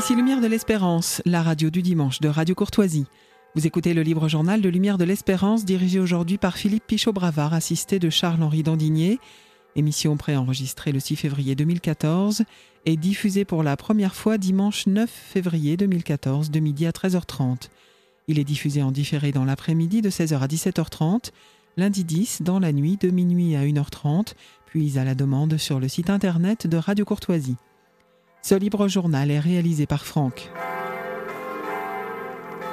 Ici Lumière de l'Espérance, la radio du dimanche de Radio Courtoisie. Vous écoutez le libre journal de Lumière de l'Espérance, dirigé aujourd'hui par Philippe Pichot-Bravard, assisté de Charles-Henri Dandigné. Émission préenregistrée le 6 février 2014 et diffusée pour la première fois dimanche 9 février 2014 de midi à 13h30. Il est diffusé en différé dans l'après-midi de 16h à 17h30, lundi 10 dans la nuit de minuit à 1h30, puis à la demande sur le site internet de Radio Courtoisie. Ce libre journal est réalisé par Franck.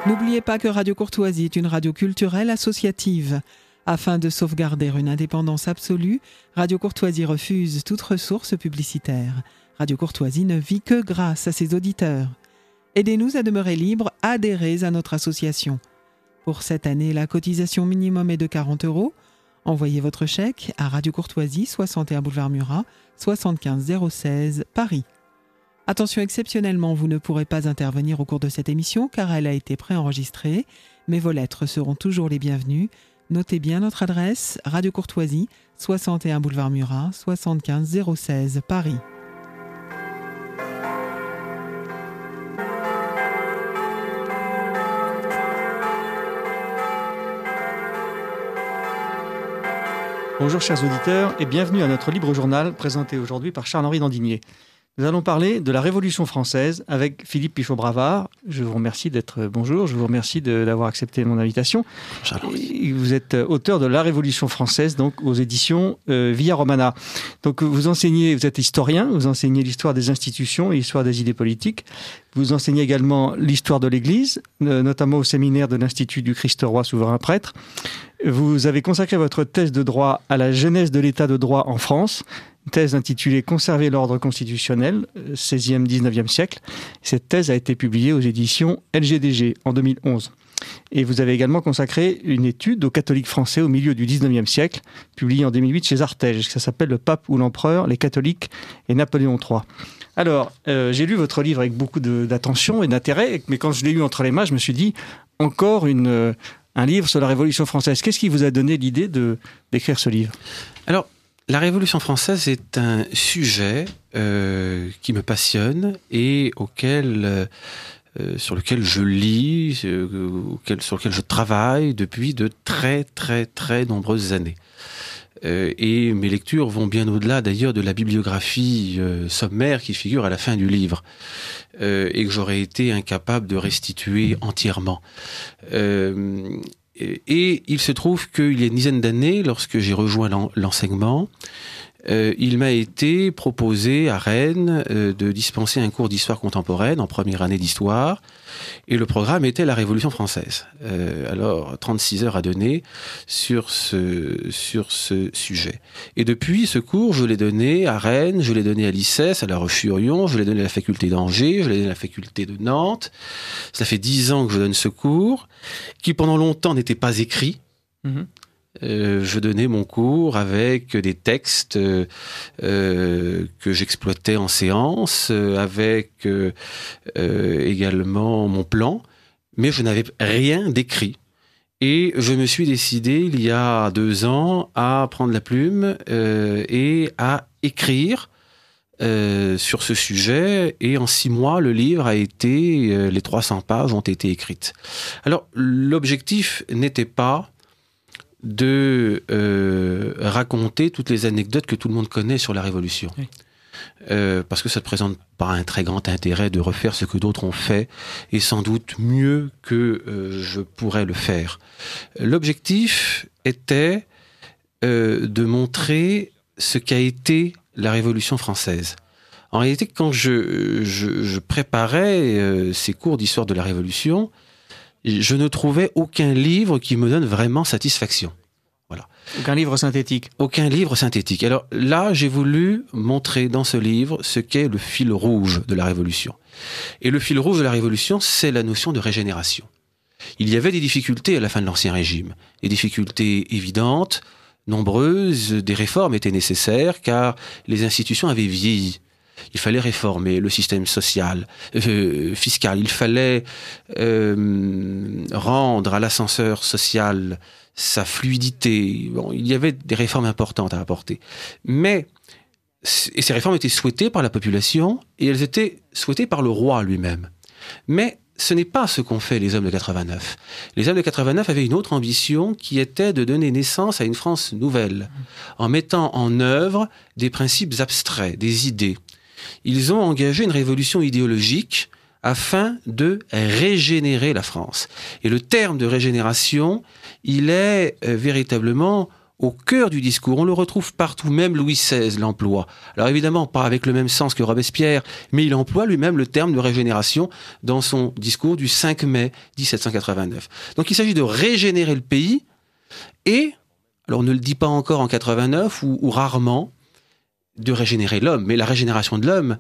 N'oubliez pas que Radio Courtoisie est une radio culturelle associative. Afin de sauvegarder une indépendance absolue, Radio Courtoisie refuse toute ressource publicitaire. Radio Courtoisie ne vit que grâce à ses auditeurs. Aidez-nous à demeurer libres, adhérez à notre association. Pour cette année, la cotisation minimum est de 40 euros. Envoyez votre chèque à Radio Courtoisie, 61 boulevard Murat, 75 016, Paris. Attention, exceptionnellement, vous ne pourrez pas intervenir au cours de cette émission car elle a été préenregistrée, mais vos lettres seront toujours les bienvenues. Notez bien notre adresse, Radio Courtoisie, 61 boulevard Murat, 75 016, Paris. Bonjour chers auditeurs et bienvenue à notre libre journal présenté aujourd'hui par Charles-Henri Dandigné. Nous allons parler de la Révolution française avec Philippe Pichot-Bravard. Je vous remercie d'être bonjour, je vous remercie d'avoir accepté mon invitation. Vous êtes auteur de La Révolution française, donc aux éditions euh, Via Romana. Donc vous enseignez, vous êtes historien, vous enseignez l'histoire des institutions et l'histoire des idées politiques. Vous enseignez également l'histoire de l'Église, euh, notamment au séminaire de l'Institut du Christ roi souverain prêtre. Vous avez consacré votre thèse de droit à la genèse de l'état de droit en France, thèse intitulée Conserver l'ordre constitutionnel, 16e, 19e siècle. Cette thèse a été publiée aux éditions LGDG en 2011. Et vous avez également consacré une étude aux catholiques français au milieu du 19e siècle, publiée en 2008 chez Artege. Ça s'appelle Le pape ou l'empereur, les catholiques et Napoléon III. Alors, euh, j'ai lu votre livre avec beaucoup d'attention et d'intérêt, mais quand je l'ai eu entre les mains, je me suis dit, encore euh, un livre sur la Révolution française. Qu'est-ce qui vous a donné l'idée d'écrire ce livre? Alors, la Révolution française est un sujet euh, qui me passionne et auquel, euh, euh, sur lequel je lis, auquel, sur lequel je travaille depuis de très très très nombreuses années. et mes lectures vont bien au-delà d'ailleurs de la bibliographie sommaire qui figure à la fin du livre et que j'aurais été incapable de restituer entièrement. Et il se trouve qu'il y a une dizaine d'années, lorsque j'ai rejoint l'enseignement, euh, il m'a été proposé à Rennes euh, de dispenser un cours d'histoire contemporaine en première année d'histoire, et le programme était la Révolution française. Euh, alors, 36 heures à donner sur ce, sur ce sujet. Et depuis, ce cours, je l'ai donné à Rennes, je l'ai donné à l'ICES, à La Roche-sur-Yon, je l'ai donné à la faculté d'Angers, je l'ai donné à la faculté de Nantes. Ça fait dix ans que je donne ce cours, qui pendant longtemps n'était pas écrit. Mm-hmm. Euh, je donnais mon cours avec des textes euh, que j'exploitais en séance, euh, avec également mon plan, mais je n'avais rien d'écrit. Et je me suis décidé il y a deux ans à prendre la plume et à écrire sur ce sujet. Et en six mois, le livre a été, les 300 pages ont été écrites. Alors l'objectif n'était pas de euh, raconter toutes les anecdotes que tout le monde connaît sur la Révolution. Euh, parce que ça ne présente pas un très grand intérêt de refaire ce que d'autres ont fait, et sans doute mieux que euh, je pourrais le faire. L'objectif était de montrer ce qu'a été la Révolution française. En réalité, quand je, je préparais ces cours d'histoire de la Révolution, je ne trouvais aucun livre qui me donne vraiment satisfaction. Voilà. Aucun livre synthétique. Aucun livre synthétique. Alors là, j'ai voulu montrer dans ce livre ce qu'est le fil rouge de la Révolution. Et le fil rouge de la Révolution, c'est la notion de régénération. Il y avait des difficultés à la fin de l'Ancien Régime, des difficultés évidentes, nombreuses, des réformes étaient nécessaires car les institutions avaient vieilli. Il fallait réformer le système social, euh, fiscal. Il fallait euh, rendre à l'ascenseur social sa fluidité. Il y avait des réformes importantes à apporter. Mais et ces réformes étaient souhaitées par la population et elles étaient souhaitées par le roi lui-même. Mais ce n'est pas ce qu'ont fait les hommes de 89. Les hommes de 89 avaient une autre ambition qui était de donner naissance à une France nouvelle, en mettant en œuvre des principes abstraits, des idées. Ils ont engagé une révolution idéologique afin de régénérer la France. Et le terme de régénération, il est euh, véritablement au cœur du discours. On le retrouve partout, même Louis XVI l'emploie. Alors évidemment, pas avec le même sens que Robespierre, mais il emploie lui-même le terme de régénération dans son discours du 5 mai 1789. Donc il s'agit de régénérer le pays et, alors on ne le dit pas encore en 89 ou, rarement, de régénérer l'homme. Mais la régénération de l'homme,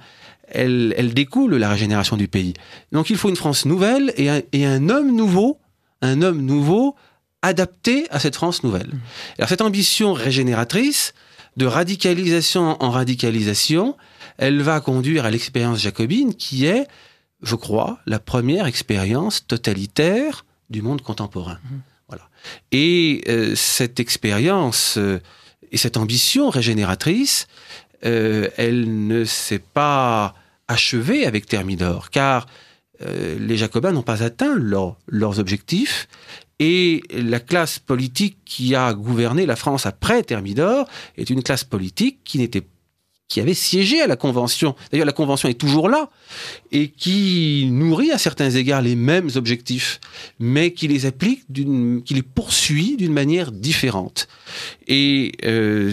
elle, elle, découle de la régénération du pays. Donc il faut une France nouvelle et un, et un homme nouveau, un homme nouveau adapté à cette France nouvelle. Mmh. Alors cette ambition régénératrice, de radicalisation en radicalisation, elle va conduire à l'expérience jacobine qui est, je crois, la première expérience totalitaire du monde contemporain. Mmh. Voilà. Et euh, cette expérience euh, et cette ambition régénératrice, euh, elle ne s'est pas achevée avec Thermidor, car les Jacobins n'ont pas atteint leurs objectifs et la classe politique qui a gouverné la France après Thermidor est une classe politique qui n'était qui avait siégé à la Convention. D'ailleurs, la Convention est toujours là et qui nourrit à certains égards les mêmes objectifs, mais qui les applique, qui les poursuit d'une manière différente. Et euh,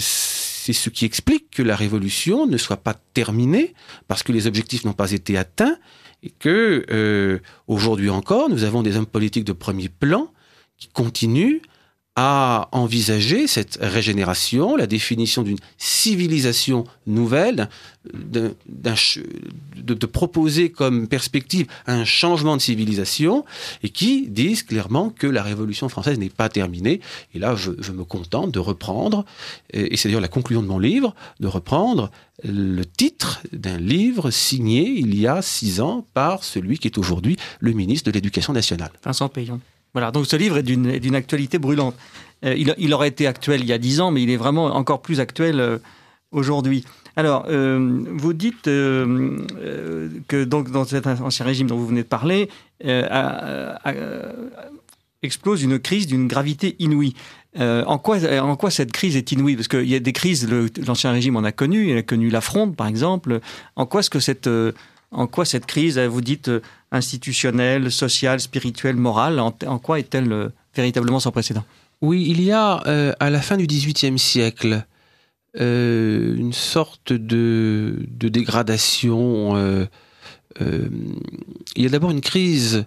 c'est ce qui explique que la Révolution ne soit pas terminée parce que les objectifs n'ont pas été atteints et que euh, aujourd'hui encore, nous avons des hommes politiques de premier plan qui continue à envisager cette régénération, la définition d'une civilisation nouvelle, de, proposer comme perspective un changement de civilisation, et qui disent clairement que la Révolution française n'est pas terminée. Et là, je, me contente de reprendre, et c'est d'ailleurs la conclusion de mon livre, de reprendre le titre d'un livre signé il y a six ans par celui qui est aujourd'hui le ministre de l'Éducation nationale. Vincent Payon. Voilà, donc ce livre est d'une actualité brûlante. Euh, il, aurait été actuel il y a dix ans, mais il est vraiment encore plus actuel euh, aujourd'hui. Alors, euh, vous dites que donc dans cet ancien régime dont vous venez de parler, explose une crise d'une gravité inouïe. en, quoi, en quoi cette crise est inouïe? Parce qu'il y a des crises, l'ancien régime en a connu, il a connu la fronde par exemple. En quoi est-ce que cette en quoi cette crise, vous dites, euh, institutionnelle, sociale, spirituelle, morale, en, quoi est-elle euh, véritablement sans précédent? Oui, il y a euh, à la fin du XVIIIe siècle une sorte de, dégradation. il y a d'abord une crise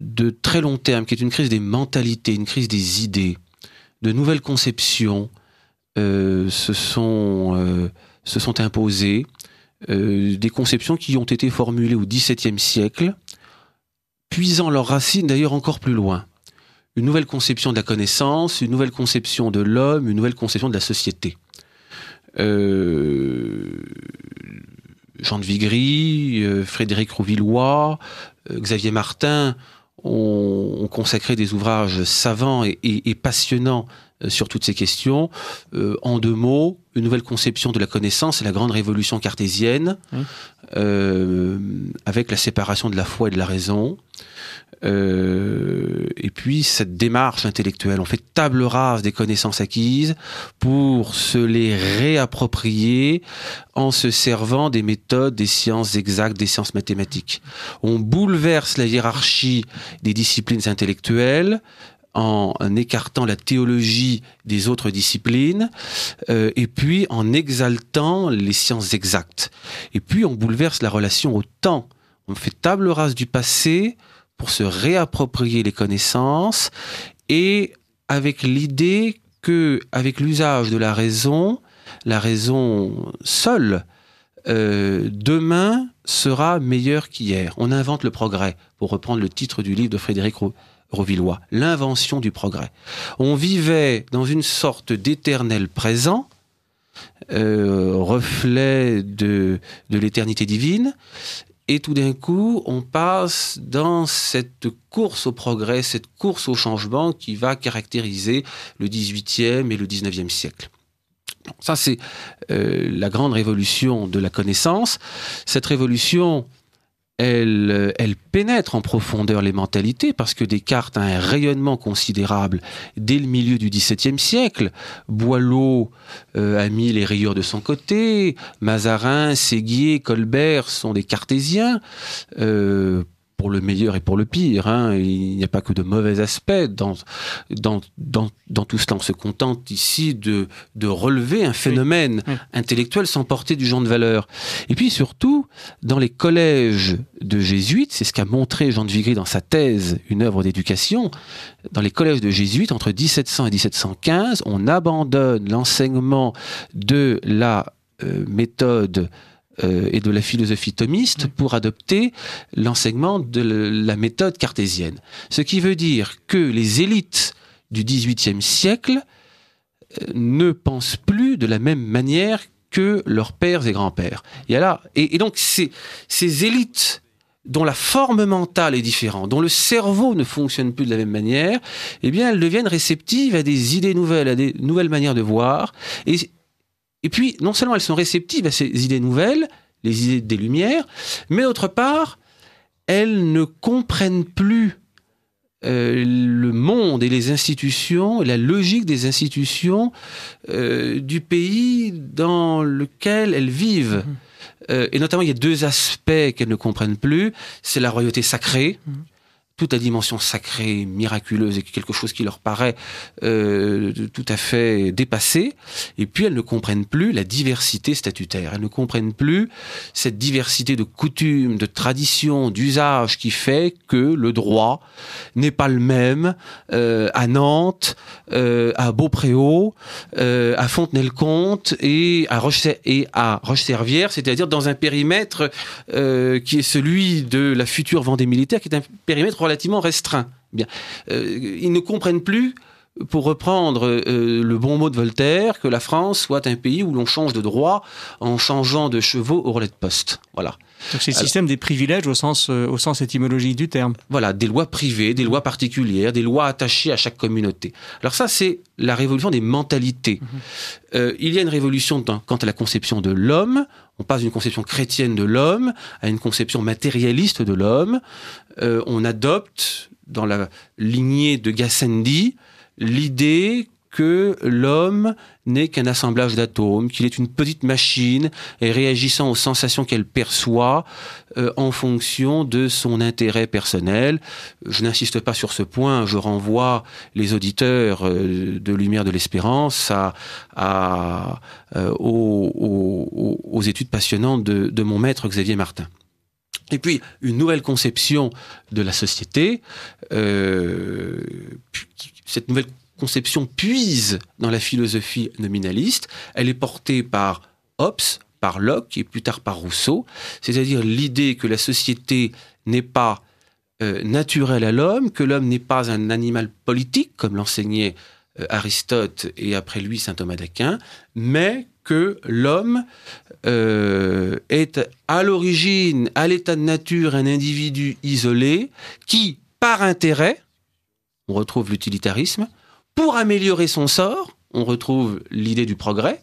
de très long terme, qui est une crise des mentalités, une crise des idées, de nouvelles conceptions se sont imposées euh, des conceptions qui ont été formulées au XVIIe siècle, puisant leurs racines d'ailleurs encore plus loin. Une nouvelle conception de la connaissance, une nouvelle conception de l'homme, une nouvelle conception de la société. Euh, Jean de Vigry, euh, Frédéric Rouvillois, Xavier Martin ont, consacré des ouvrages savants et passionnants sur toutes ces questions. Euh, en deux mots, une nouvelle conception de la connaissance et la grande révolution cartésienne, euh, avec la séparation de la foi et de la raison. et puis cette démarche intellectuelle, on fait table rase des connaissances acquises pour se les réapproprier en se servant des méthodes des sciences exactes, des sciences mathématiques. On bouleverse la hiérarchie des disciplines intellectuelles en écartant la théologie des autres disciplines, euh, et puis en exaltant les sciences exactes. Et puis on bouleverse la relation au temps. On fait table rase du passé pour se réapproprier les connaissances, et avec l'idée que, avec l'usage de la raison, la raison seule, euh, demain sera meilleure qu'hier. On invente le progrès, pour reprendre le titre du livre de Frédéric Rovillois, l'invention du progrès. On vivait dans une sorte d'éternel présent, euh, reflet de, l'éternité divine, et tout d'un coup, on passe dans cette course au progrès, cette course au changement qui va caractériser le 18e et le 19e siècle. Ça, c'est euh, la grande révolution de la connaissance. Cette révolution, elle, euh, elle, pénètre en profondeur les mentalités parce que Descartes a un rayonnement considérable dès le milieu du XVIIe siècle. Boileau euh, a mis les rayures de son côté, Mazarin, Séguier, Colbert sont des cartésiens. Euh, pour le meilleur et pour le pire. Hein. Il n'y a pas que de mauvais aspects dans, dans, dans, dans, tout cela. On se contente ici de, de relever un phénomène intellectuel sans porter du genre de valeur. Et puis surtout, dans les collèges de jésuites, c'est ce qu'a montré Jean de Vigry dans sa thèse, une œuvre d'éducation, dans les collèges de jésuites, entre 1700 et 1715, on abandonne l'enseignement de la euh, méthode et de la philosophie thomiste pour adopter l'enseignement de la méthode cartésienne. Ce qui veut dire que les élites du XVIIIe siècle euh, ne pensent plus de la même manière que leurs pères et grands-pères. Et, et, et, donc ces, ces élites dont la forme mentale est différente, dont le cerveau ne fonctionne plus de la même manière, eh bien, elles deviennent réceptives à des idées nouvelles, à des nouvelles manières de voir. Et et puis, non seulement elles sont réceptives à ces idées nouvelles, les idées des Lumières, mais d'autre part, elles ne comprennent plus euh, le monde et les institutions, la logique des institutions euh, du pays dans lequel elles vivent. Mmh. Euh, et notamment, il y a deux aspects qu'elles ne comprennent plus. C'est la royauté sacrée. Mmh toute la dimension sacrée, miraculeuse et quelque chose qui leur paraît euh, tout à fait dépassé. Et puis elles ne comprennent plus la diversité statutaire. Elles ne comprennent plus cette diversité de coutumes, de traditions, d'usages qui fait que le droit n'est pas le même euh, à Nantes, euh, à Beaupréau, à Fontenay-le-Comte et à Roche-Servière, c'est-à-dire dans un périmètre qui est celui de la future Vendée militaire, qui est un périmètre relativement restreint. Bien, euh, ils ne comprennent plus pour reprendre euh, le bon mot de Voltaire, que la France soit un pays où l'on change de droit en changeant de chevaux au relais de poste. Voilà. Donc c'est le système des privilèges au sens, euh, au sens étymologique du terme. Voilà, des lois privées, des lois particulières, des lois attachées à chaque communauté. Alors ça, c'est la révolution des mentalités. Mhm. euh, il y a une révolution quant à la conception de l'homme. On passe d'une conception chrétienne de l'homme à une conception matérialiste de l'homme. Euh, on adopte, dans la lignée de Gassendi, l'idée que l'homme n'est qu'un assemblage d'atomes, qu'il est une petite machine et réagissant aux sensations qu'elle perçoit euh, en fonction de son intérêt personnel. Je n'insiste pas sur ce point, je renvoie les auditeurs euh, de Lumière de l'Espérance à, à euh, aux, aux, aux, études passionnantes de, de mon maître Xavier Martin. Et puis, une nouvelle conception de la société, euh, cette nouvelle conception puise dans la philosophie nominaliste. Elle est portée par Hobbes, par Locke et plus tard par Rousseau, c'est-à-dire l'idée que la société n'est pas euh, naturelle à l'homme, que l'homme n'est pas un animal politique, comme l'enseignait euh, Aristote et après lui saint Thomas d'Aquin, mais que l'homme euh, est à l'origine, à l'état de nature, un individu isolé qui, par intérêt, on retrouve l'utilitarisme, pour améliorer son sort, on retrouve l'idée du progrès,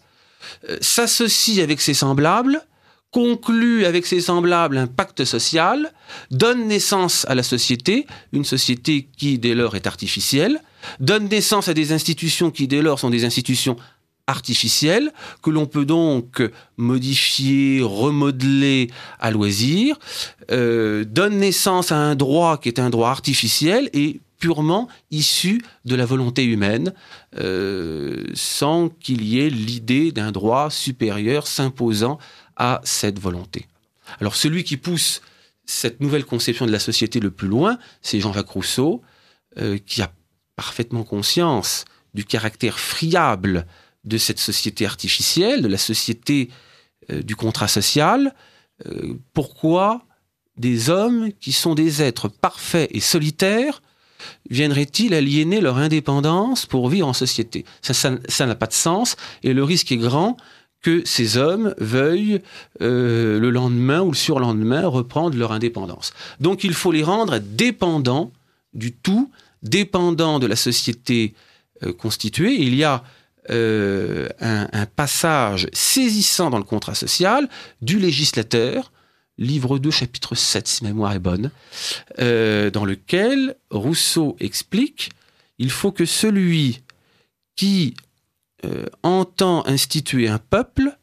euh, s'associe avec ses semblables, conclut avec ses semblables un pacte social, donne naissance à la société, une société qui dès lors est artificielle, donne naissance à des institutions qui dès lors sont des institutions artificielles, que l'on peut donc modifier, remodeler à loisir, euh, donne naissance à un droit qui est un droit artificiel et purement issu de la volonté humaine, euh, sans qu'il y ait l'idée d'un droit supérieur s'imposant à cette volonté. Alors celui qui pousse cette nouvelle conception de la société le plus loin, c'est Jean-Jacques Rousseau, euh, qui a parfaitement conscience du caractère friable de cette société artificielle, de la société euh, du contrat social. Pourquoi des hommes qui sont des êtres parfaits et solitaires viendraient-ils aliéner leur indépendance pour vivre en société? Ça n'a pas de sens et le risque est grand que ces hommes veuillent euh, le lendemain ou le surlendemain reprendre leur indépendance. Donc il faut les rendre dépendants du tout, dépendants de la société euh, constituée. Il y a euh, un, un, passage saisissant dans le contrat social du législateur, livre 2, chapitre 7, si ma mémoire est bonne, euh, dans lequel Rousseau explique il faut que celui qui euh, entend instituer un peuple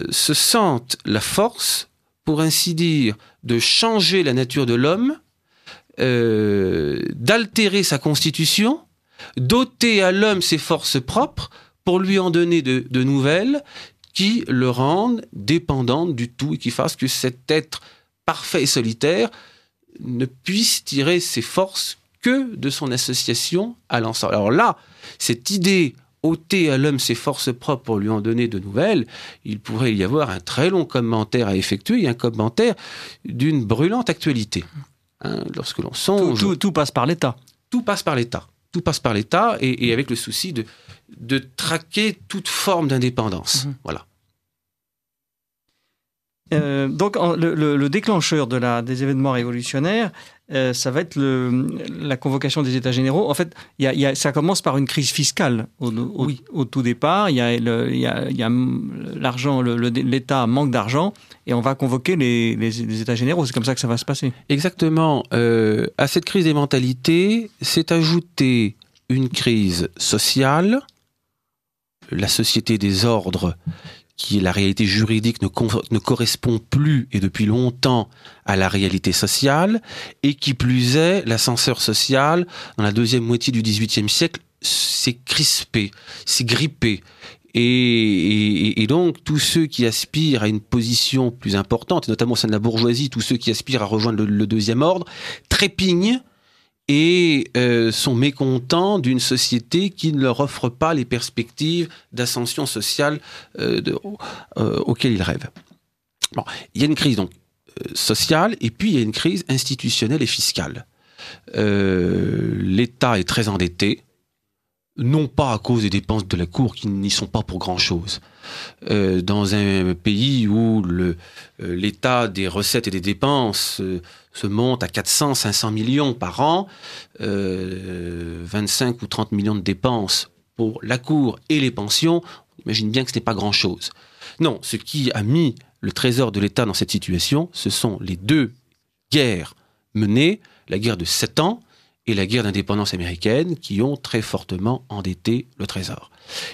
euh, se sente la force, pour ainsi dire, de changer la nature de l'homme, d'altérer sa constitution, doter à l'homme ses forces propres pour lui en donner de nouvelles qui le rendent dépendant du tout et qui fassent que cet être parfait et solitaire ne puisse tirer ses forces que de son association à l'ensemble. Alors là, cette idée ôter à l'homme ses forces propres pour lui en donner de nouvelles, il pourrait y avoir un très long commentaire à effectuer et un commentaire d'une brûlante actualité. Hein, lorsque l'on songe... Tout, tout, tout passe par l'État. Tout passe par l'État. Tout passe par l'État et, et, avec le souci de, de traquer toute forme d'indépendance. Mmh. Voilà. Euh, donc en, le, le, le, déclencheur de la, des événements révolutionnaires, euh, ça va être le, la convocation des États généraux. En fait, y a, y a, ça commence par une crise fiscale au, au, oui. au tout départ. Il y a l'argent, l'État manque d'argent et on va convoquer les, les, les États généraux. C'est comme ça que ça va se passer. Exactement. Euh, à cette crise des mentalités s'est ajoutée une crise sociale, la société des ordres qui la réalité juridique ne, correspond plus et depuis longtemps à la réalité sociale, et qui plus est, l'ascenseur social, dans la deuxième moitié du XVIIIe siècle, s'est crispé, s'est grippé. Et, donc, tous ceux qui aspirent à une position plus importante, et notamment au sein de la bourgeoisie, tous ceux qui aspirent à rejoindre le deuxième ordre, trépignent et euh, sont mécontents d'une société qui ne leur offre pas les perspectives d'ascension sociale euh, euh, auxquelles ils rêvent. Il y a une crise sociale et puis il y a une crise institutionnelle et fiscale. L'État est très endetté, non pas à cause des dépenses de la Cour qui n'y sont pas pour grand-chose. Euh, dans un pays où l'État des recettes et des dépenses se monte à 400, 500 millions par an, euh, 25 ou 30 millions de dépenses pour la cour et les pensions, on imagine bien que ce n'est pas grand-chose. Non, ce qui a mis le trésor de l'État dans cette situation, ce sont les deux guerres menées, la guerre de 7 ans et la guerre d'indépendance américaine, qui ont très fortement endetté le trésor.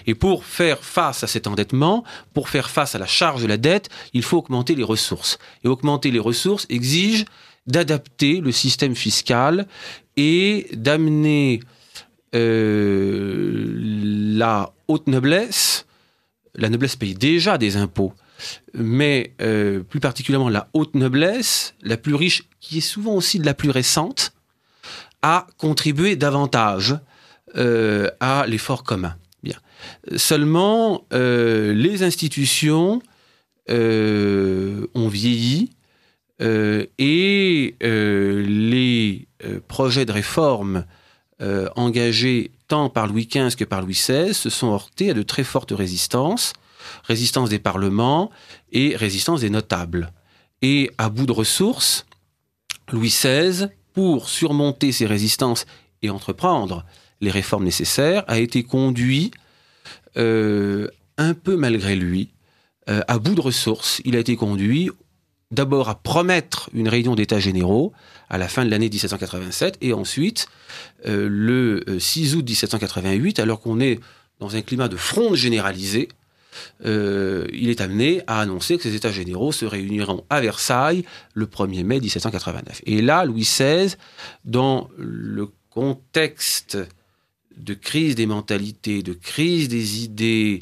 Et pour faire face à cet endettement, pour faire face à la charge de la dette, il faut augmenter les ressources. Et augmenter les ressources exige d'adapter le système fiscal et d'amener euh, la haute noblesse, la noblesse paye déjà des impôts, mais euh, plus particulièrement la haute noblesse, la plus riche, qui est souvent aussi de la plus récente, à contribuer davantage euh, à l'effort commun. Bien. Seulement, euh, les institutions euh, ont vieilli et les projets de réforme engagés tant par Louis XV que par Louis XVI se sont heurtés à de très fortes résistances, résistance des parlements et résistance des notables. Et à bout de ressources, Louis XVI, pour surmonter ces résistances et entreprendre les réformes nécessaires, a été conduit, euh, un peu malgré lui, euh, à bout de ressources, il a été conduit d'abord à promettre une réunion d'États généraux à la fin de l'année 1787 et ensuite euh, le 6 août 1788, alors qu'on est dans un climat de fronde généralisée, euh, il est amené à annoncer que ces États généraux se réuniront à Versailles le 1er mai 1789. Et là, Louis XVI, dans le contexte de crise des mentalités, de crise des idées,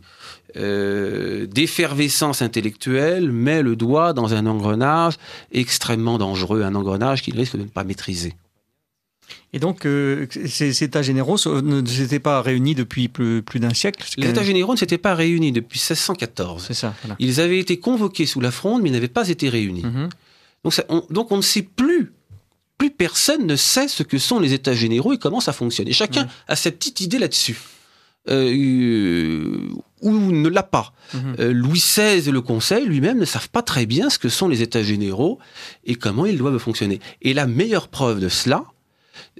euh, d'effervescence intellectuelle, met le doigt dans un engrenage extrêmement dangereux, un engrenage qu'il risque de ne pas maîtriser. Et donc, euh, ces États généraux ne s'étaient pas réunis depuis plus, plus d'un siècle Les États généraux ne s'étaient pas réunis depuis 1614. C'est ça. Voilà. Ils avaient été convoqués sous la fronde, mais n'avaient pas été réunis. Mm -hmm. donc, ça, on, donc, on ne sait plus plus personne ne sait ce que sont les états généraux et comment ça fonctionne. Et chacun ouais. a sa petite idée là-dessus. Euh, ou ne l'a pas. -hmm. euh, Louis XVI et le Conseil lui-même ne savent pas très bien ce que sont les états généraux et comment ils doivent fonctionner. Et la meilleure preuve de cela,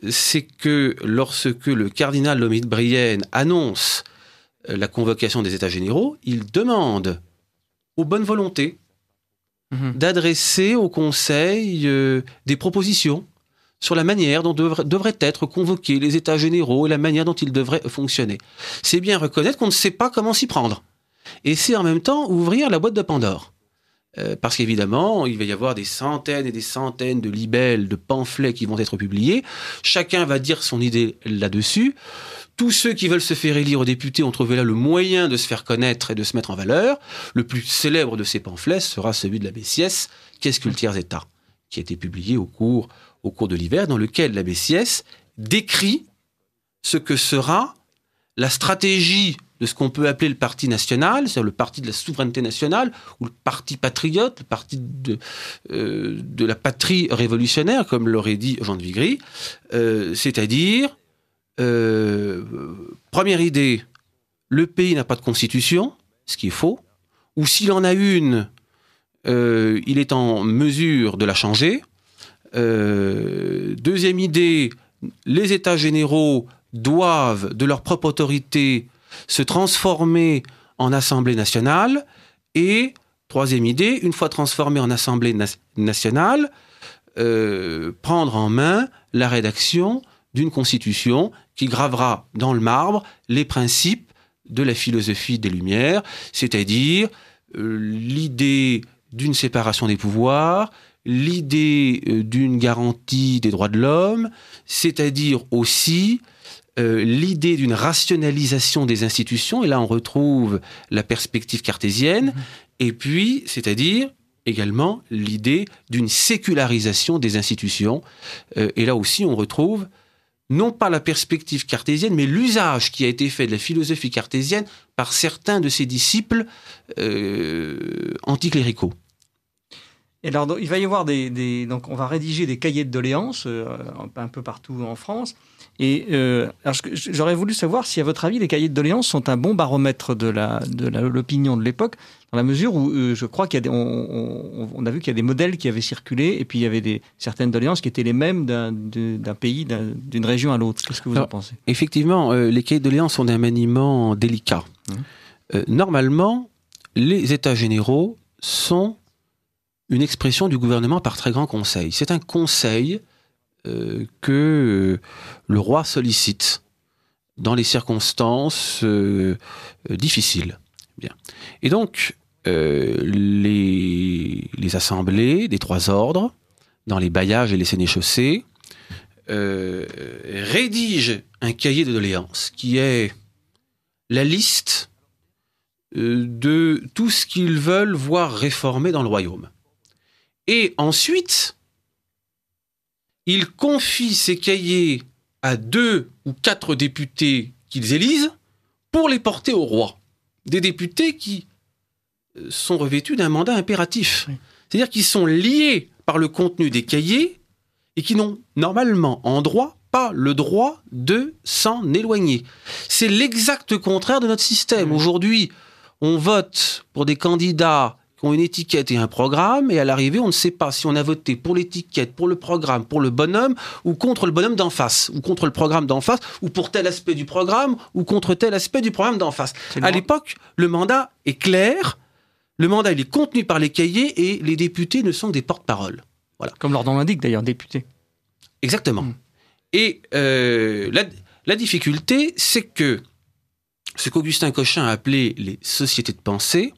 c'est que lorsque le cardinal Lomit Brienne annonce euh, la convocation des États généraux, il demande aux bonnes volontés Mhm. d'adresser au Conseil euh, des propositions sur la manière dont devra- devraient être convoqués les États généraux et la manière dont ils devraient fonctionner. C'est bien reconnaître qu'on ne sait pas comment s'y prendre. Et c'est en même temps ouvrir la boîte de Pandore. Euh, parce qu'évidemment, il va y avoir des centaines et des centaines de libelles, de pamphlets qui vont être publiés. Chacun va dire son idée là-dessus. Tous ceux qui veulent se faire élire aux députés ont trouvé là le moyen de se faire connaître et de se mettre en valeur. Le plus célèbre de ces pamphlets sera celui de la Bessiès, Qu'est-ce que le tiers-État qui a été publié au cours, de l'hiver, dans lequel la Bessiès décrit ce que sera la stratégie de ce qu'on peut appeler le parti national, c'est-à-dire le parti de la souveraineté nationale, ou le parti patriote, le parti de, euh, la patrie révolutionnaire, comme l'aurait dit Jean de Vigry, euh, c'est-à-dire, euh, première idée, le pays n'a pas de constitution, ce qui est faux, ou s'il en a une, il est en mesure de la changer. Deuxième idée, les États généraux doivent, de leur propre autorité, se transformer en Assemblée nationale. Et troisième idée, une fois transformé en Assemblée na- nationale, euh, prendre en main la rédaction d'une constitution qui gravera dans le marbre les principes de la philosophie des Lumières, c'est-à-dire euh, l'idée d'une séparation des pouvoirs, l'idée euh, d'une garantie des droits de l'homme, c'est-à-dire aussi euh, l'idée d'une rationalisation des institutions, et là on retrouve la perspective cartésienne, et puis, c'est-à-dire également l'idée d'une sécularisation des institutions, Euh, et là aussi on retrouve non pas la perspective cartésienne, mais l'usage qui a été fait de la philosophie cartésienne par certains de ses disciples euh, anticléricaux. Et alors, donc, il va y avoir des, des- donc, on va rédiger des cahiers de doléances euh, un peu partout en France. Et euh, j'aurais voulu savoir si, à votre avis, les cahiers de doléances sont un bon baromètre de l'opinion de l'époque, dans la mesure où euh, je crois des, on, on- a vu qu'il y a des modèles qui avaient circulé, et puis il y avait des certaines doléances qui étaient les mêmes d'un pays, d'un- d'une région à l'autre. Qu'est-ce que vous en pensez? Effectivement, euh, les cahiers de doléances sont d'un maniement délicat. Euh, normalement, les États généraux sont une expression du gouvernement par très grand conseil. C'est un conseil euh, que euh, le roi sollicite dans les circonstances euh, difficiles. Bien. Et donc, les, les assemblées des trois ordres, dans les bailliages et les sénéchaussées, euh, rédige un cahier de doléances qui est la liste de tout ce qu'ils veulent voir réformer dans le royaume. Et ensuite, ils confient ces cahiers à deux ou quatre députés qu'ils élisent pour les porter au roi. Des députés qui euh, sont revêtus d'un mandat impératif. Oui. C'est-à-dire qu'ils sont liés par le contenu des cahiers et qui n'ont normalement en droit pas le droit de s'en éloigner. C'est l'exact contraire de notre système. Aujourd'hui, on vote pour des candidats qui ont une étiquette et un programme, et à l'arrivée, on ne sait pas si on a voté pour l'étiquette, pour le programme, pour le bonhomme, ou contre le bonhomme d'en face, ou contre le programme d'en face, ou pour tel aspect du programme, ou contre tel aspect du programme d'en face. À l'époque, le mandat est clair, le mandat il est contenu par les cahiers, et les députés ne sont que des porte-paroles. Comme leur nom l'indique d'ailleurs, député. Exactement. Mm. Et euh, la, la difficulté, c'est que ce qu'Augustin Cochin a appelé les sociétés de pensée,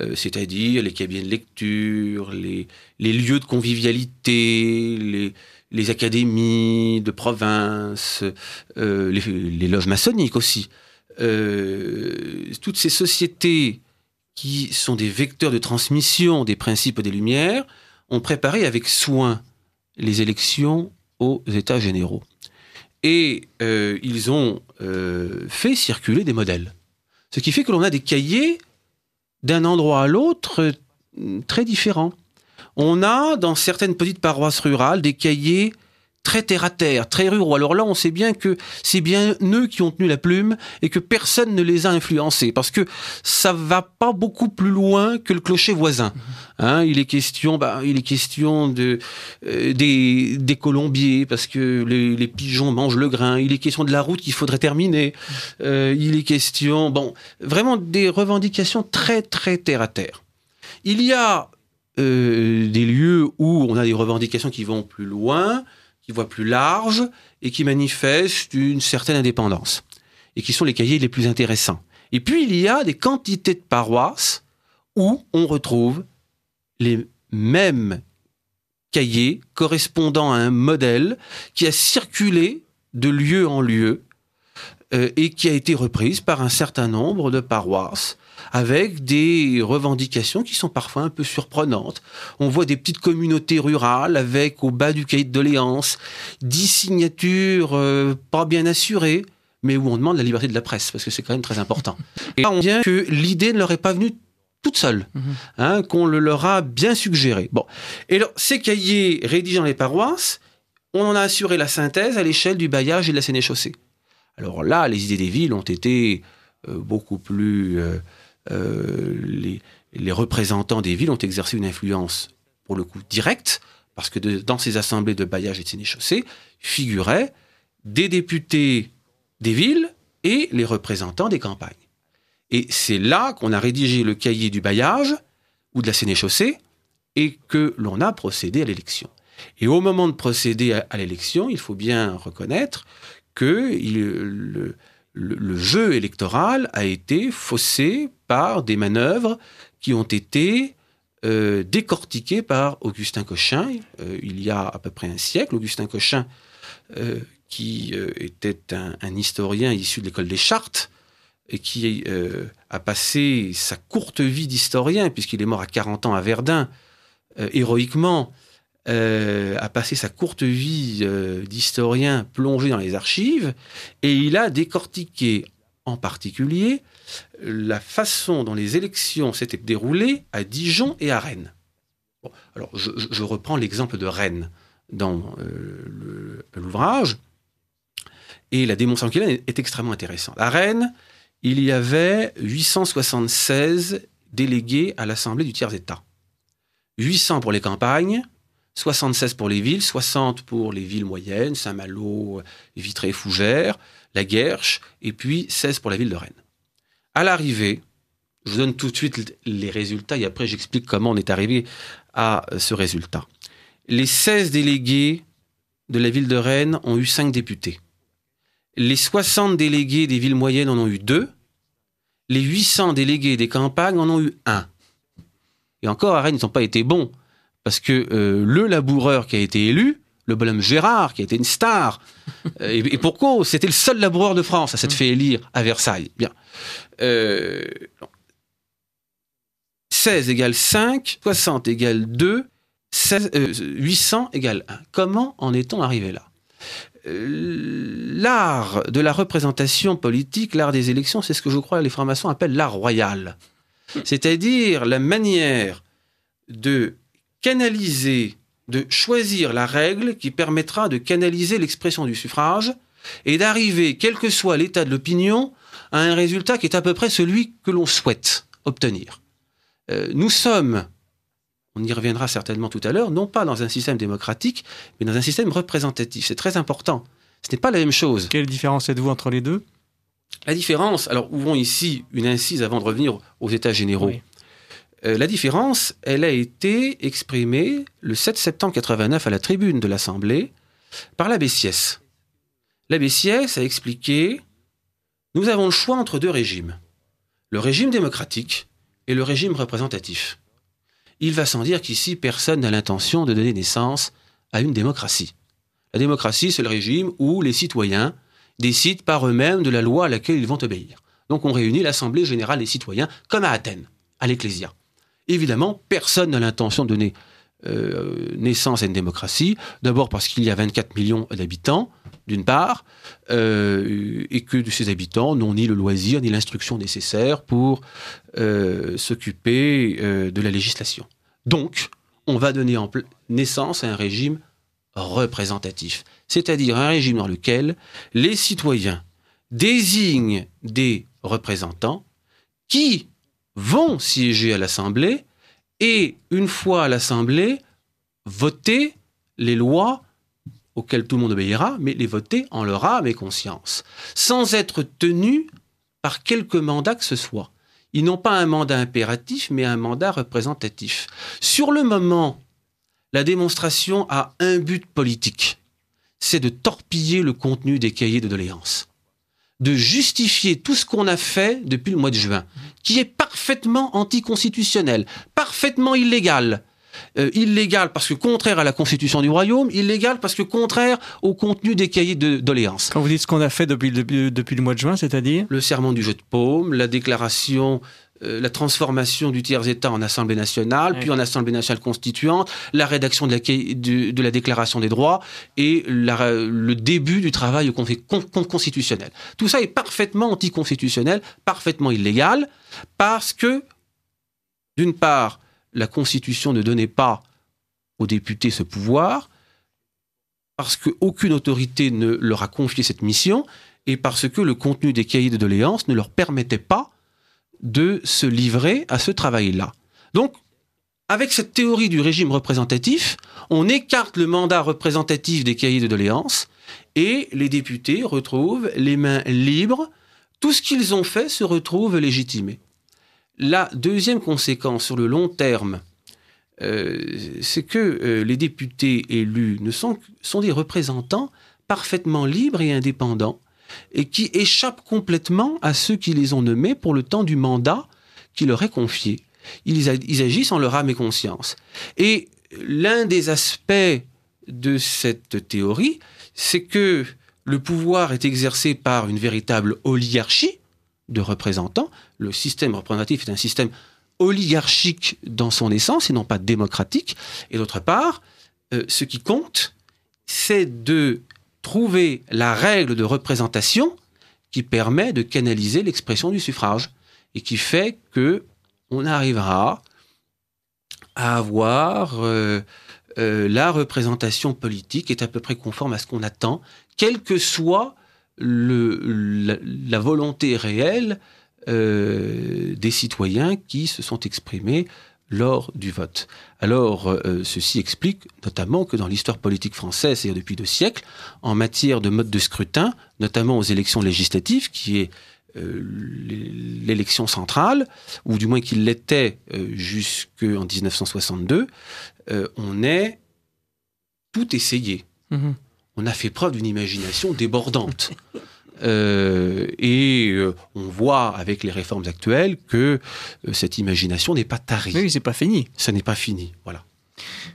euh, c'est-à-dire les cabinets de lecture, les, les lieux de convivialité, les, les académies de province, euh, les, les loges maçonniques aussi, euh, toutes ces sociétés qui sont des vecteurs de transmission des principes des Lumières, ont préparé avec soin les élections aux États généraux. Et ils ont fait circuler des modèles. Ce qui fait que l'on a des cahiers d'un endroit à l'autre euh, très différents. On a dans certaines petites paroisses rurales des cahiers très terre à terre, très ruraux. Alors là, on sait bien que c'est bien eux qui ont tenu la plume et que personne ne les a influencés parce que ça va pas beaucoup plus loin que le clocher voisin. Hein, il est question, bah, il est question de euh, des, des colombiers parce que les, les, pigeons mangent le grain. Il est question de la route qu'il faudrait terminer. Euh, il est question, bon, vraiment des revendications très très terre à terre. Il y a euh, des lieux où on a des revendications qui vont plus loin qui voient plus large et qui manifestent une certaine indépendance et qui sont les cahiers les plus intéressants. Et puis il y a des quantités de paroisses où on retrouve les mêmes cahiers correspondant à un modèle qui a circulé de lieu en lieu euh, et qui a été reprise par un certain nombre de paroisses avec des revendications qui sont parfois un peu surprenantes. On voit des petites communautés rurales avec au bas du cahier de doléances dix signatures euh, pas bien assurées, mais où on demande la liberté de la presse, parce que c'est quand même très important. Et là, on vient que l'idée ne leur est pas venue toute seule, mhm. hein, qu'on le leur a bien suggéré. Bon, et alors, ces cahiers rédigés dans les paroisses, on en a assuré la synthèse à l'échelle du bailliage et de la Sénéchaussée. Alors là, les idées des villes ont été euh, beaucoup plus euh, euh, les, représentants des villes ont exercé une influence, pour le coup, directe, parce que dans ces assemblées de bailliage et de sénéchaussée figuraient des députés des villes et les représentants des campagnes. Et c'est là qu'on a rédigé le cahier du bailliage ou de la sénéchaussée et que l'on a procédé à l'élection. Et au moment de procéder à, l'élection, il faut bien reconnaître que le, le, jeu électoral a été faussé par des manœuvres qui ont été euh, décortiquées par Augustin Cochin euh, il y a à peu près un siècle. Augustin Cochin, euh, qui était un, un, historien issu de l'école des Chartes et qui a passé sa courte vie d'historien, puisqu'il est mort à 40 ans à Verdun, héroïquement, euh, a passé sa courte vie euh, d'historien plongé dans les archives et il a décortiqué en particulier la façon dont les élections s'étaient déroulées à Dijon et à Rennes. alors je, reprends l'exemple de Rennes dans euh, l'ouvrage et la démonstration qu'il a est extrêmement intéressante. À Rennes, il y avait 876 délégués à l'Assemblée du tiers-État. 800 pour les campagnes, 76 pour les villes, 60 pour les villes moyennes, Saint-Malo, Vitré, Fougères, la Guerche, et puis 16 pour la ville de Rennes. À l'arrivée, je vous donne tout de suite les résultats et après j'explique comment on est arrivé à ce résultat. Les 16 délégués de la ville de Rennes ont eu 5 députés. Les 60 délégués des villes moyennes en ont eu 2. Les 800 délégués des campagnes en ont eu 1. Et encore, à Rennes, ils n'ont pas été bons parce que euh, le laboureur qui a été élu, le bonhomme Gérard, qui a été une star, euh, et, pourquoi C'était le seul laboureur de France à s'être fait élire à Versailles. Bien. 16 euh, égale 5, 60 égale 2, 800 égale 1. Comment en est-on arrivé là? L'art de la représentation politique, l'art des élections, c'est ce que je crois les francs-maçons appellent l'art royal. C'est-à-dire la manière de canaliser, de choisir la règle qui permettra de canaliser l'expression du suffrage et d'arriver, quel que soit l'état de l'opinion, à un résultat qui est à peu près celui que l'on souhaite obtenir. Euh, nous sommes, on y reviendra certainement tout à l'heure, non pas dans un système démocratique, mais dans un système représentatif. C'est très important. Ce n'est pas la même chose. Quelle différence êtes-vous entre les deux? La différence, alors ouvrons ici une incise avant de revenir aux États généraux. Euh, la différence, elle a été exprimée le 7 septembre 89 à la tribune de l'Assemblée par l'abbé Siès. L'abbé Siès a expliqué Nous avons le choix entre deux régimes, le régime démocratique et le régime représentatif. Il va sans dire qu'ici, personne n'a l'intention de donner naissance à une démocratie. La démocratie, c'est le régime où les citoyens décident par eux-mêmes de la loi à laquelle ils vont obéir. Donc on réunit l'Assemblée générale des citoyens, comme à Athènes, à l'Ecclésia. Évidemment, personne n'a l'intention de donner euh, naissance à une démocratie. D'abord parce qu'il y a 24 millions d'habitants, d'une part, euh, et que ces habitants n'ont ni le loisir ni l'instruction nécessaire pour euh, s'occuper de la législation. Donc, on va donner naissance à un régime représentatif, c'est-à-dire un régime dans lequel les citoyens désignent des représentants qui vont siéger à l'Assemblée et, une fois à l'Assemblée, voter les lois auxquelles tout le monde obéira, mais les voter en leur âme et conscience, sans être tenus par quelque mandat que ce soit. Ils n'ont pas un mandat impératif, mais un mandat représentatif. Sur le moment, la démonstration a un but politique, c'est de torpiller le contenu des cahiers de doléances de justifier tout ce qu'on a fait depuis le mois de juin, qui est parfaitement anticonstitutionnel, parfaitement illégal. Euh, illégal parce que contraire à la constitution du royaume, illégal parce que contraire au contenu des cahiers de doléances. Quand vous dites ce qu'on a fait depuis, depuis, depuis, le mois de juin, c'est-à-dire? Le serment du jeu de paume, la déclaration euh, la transformation du tiers-État en Assemblée nationale, puis en Assemblée nationale constituante, la rédaction de la, de, la Déclaration des droits et le début du travail au Conseil constitutionnel. Tout ça est parfaitement anticonstitutionnel, parfaitement illégal, parce que, d'une part, la Constitution ne donnait pas aux députés ce pouvoir, parce qu'aucune autorité ne leur a confié cette mission, et parce que le contenu des cahiers de doléances ne leur permettait pas de se livrer à ce travail-là. Donc, avec cette théorie du régime représentatif, on écarte le mandat représentatif des cahiers de doléances et les députés retrouvent les mains libres. Tout ce qu'ils ont fait se retrouve légitimé. La deuxième conséquence sur le long terme, euh, c'est que euh, les députés élus sont des représentants parfaitement libres et indépendants et qui échappent complètement à ceux qui les ont nommés pour le temps du mandat qui leur est confié. Ils, agissent en leur âme et conscience. Et l'un des aspects de cette théorie, c'est que le pouvoir est exercé par une véritable oligarchie de représentants. Le système représentatif est un système oligarchique dans son essence et non pas démocratique. Et d'autre part, euh, ce qui compte, c'est de trouver la règle de représentation qui permet de canaliser l'expression du suffrage et qui fait que on arrivera à avoir euh, euh, la représentation politique est à peu près conforme à ce qu'on attend, quelle que soit la, volonté réelle euh, des citoyens qui se sont exprimés lors du vote. Alors, euh, ceci explique notamment que dans l'histoire politique française, c'est depuis deux siècles, en matière de mode de scrutin, notamment aux élections législatives, qui est euh, l'élection centrale, ou du moins qu'il l'était euh, jusqu'en 1962, on est tout essayé. Mm-hmm. On a fait preuve d'une imagination débordante. Euh, et euh, on voit avec les réformes actuelles que euh, cette imagination n'est pas tarie. Oui, c'est pas fini. Ça n'est pas fini, voilà.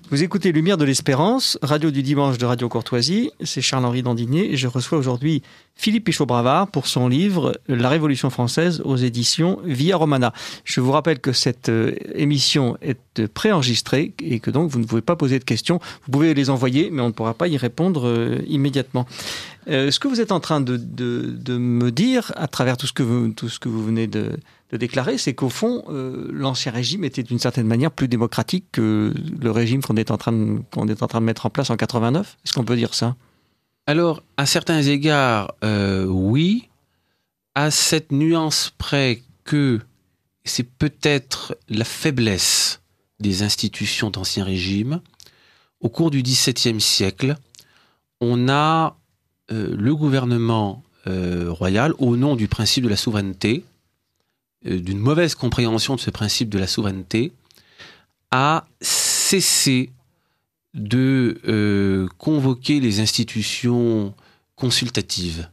Vous écoutez Lumière de l'Espérance, radio du dimanche de Radio Courtoisie. C'est Charles-Henri Dandinier et je reçois aujourd'hui Philippe Pichot-Bravard pour son livre La Révolution française aux éditions Via Romana. Je vous rappelle que cette euh, émission est préenregistrée et que donc vous ne pouvez pas poser de questions. Vous pouvez les envoyer, mais on ne pourra pas y répondre euh, immédiatement. Euh, ce que vous êtes en train de, me dire à travers tout ce que vous, venez de, déclarer, c'est qu'au fond, l'ancien régime était d'une certaine manière plus démocratique que le régime qu'on est, en train qu'on est en train de mettre en place en 89 Est-ce qu'on peut dire ça? Alors, à certains égards, euh, oui. À cette nuance près que c'est peut-être la faiblesse des institutions d'ancien régime. Au cours du XVIIe siècle, on a euh, le gouvernement royal, au nom du principe de la souveraineté, euh, d'une mauvaise compréhension de ce principe de la souveraineté, a cessé de euh, convoquer les institutions consultatives.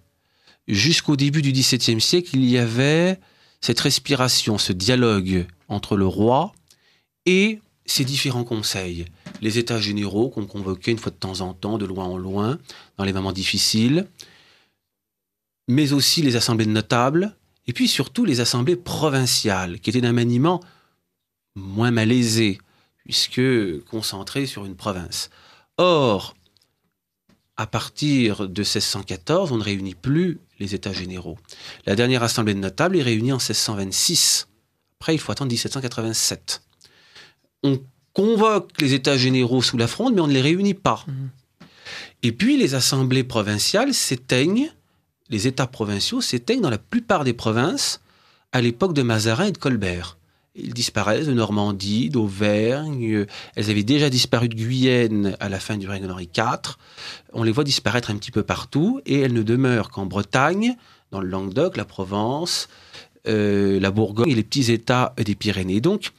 Jusqu'au début du XVIIe siècle, il y avait cette respiration, ce dialogue entre le roi et ses différents conseils. Les États généraux qu'on convoquait une fois de temps en temps, de loin en loin, dans les moments difficiles, mais aussi les assemblées de notables, et puis surtout les assemblées provinciales, qui étaient d'un maniement moins malaisé, puisque concentrées sur une province. Or, à partir de 1614, on ne réunit plus les États généraux. La dernière assemblée de notables est réunie en 1626. Après, il faut attendre 1787. On convoque les États généraux sous la fronde, mais on ne les réunit pas. Mmh. Et puis les assemblées provinciales s'éteignent, les États provinciaux s'éteignent dans la plupart des provinces à l'époque de Mazarin et de Colbert. Ils disparaissent de Normandie, d'Auvergne. Elles avaient déjà disparu de Guyenne à la fin du règne d'Henri IV. On les voit disparaître un petit peu partout et elles ne demeurent qu'en Bretagne, dans le Languedoc, la Provence, euh, la Bourgogne et les petits États des Pyrénées. Donc,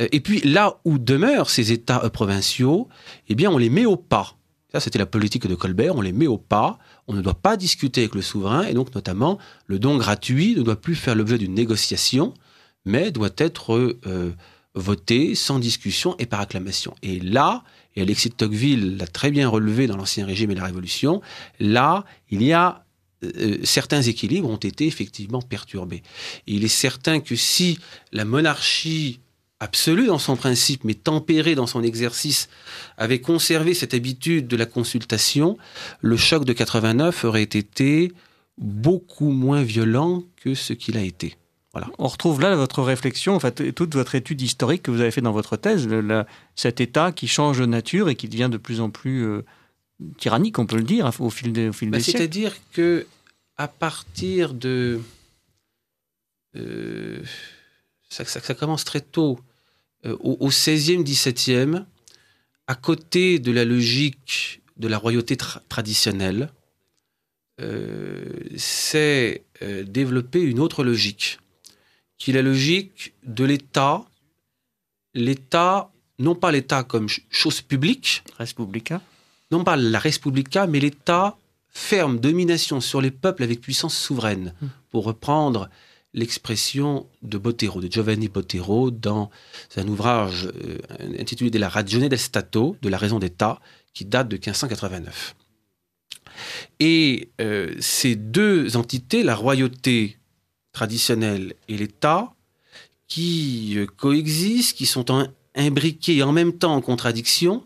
euh, et puis là où demeurent ces États euh, provinciaux, eh bien, on les met au pas. Ça, c'était la politique de Colbert. On les met au pas. On ne doit pas discuter avec le souverain et donc, notamment, le don gratuit ne doit plus faire l'objet d'une négociation mais doit être euh, voté sans discussion et par acclamation. Et là, et Alexis de Tocqueville l'a très bien relevé dans l'Ancien Régime et la Révolution, là, il y a euh, certains équilibres ont été effectivement perturbés. Il est certain que si la monarchie absolue dans son principe, mais tempérée dans son exercice, avait conservé cette habitude de la consultation, le choc de 89 aurait été beaucoup moins violent que ce qu'il a été. On retrouve là votre réflexion, en fait, toute votre étude historique que vous avez fait dans votre thèse, cet État qui change de nature et qui devient de plus en plus euh, tyrannique, on peut le dire, au fil des, au fil bah, des siècles. C'est-à-dire que à partir de euh, ça, ça, commence très tôt, euh, au, au, 16e, 17e, à côté de la logique de la royauté traditionnelle, c'est développer une autre logique qui est la logique de l'État. L'État, non pas l'État comme chose publique, Respublica. non pas la Respublica, mais l'État ferme domination sur les peuples avec puissance souveraine, hmm. pour reprendre l'expression de Botero, de Giovanni Botero, dans un ouvrage euh, intitulé De la Ragione del Stato, de la raison d'État, qui date de 1589. Et euh, ces deux entités, la royauté traditionnel et l'État qui euh, coexistent, qui sont imbriqués en même temps en contradiction,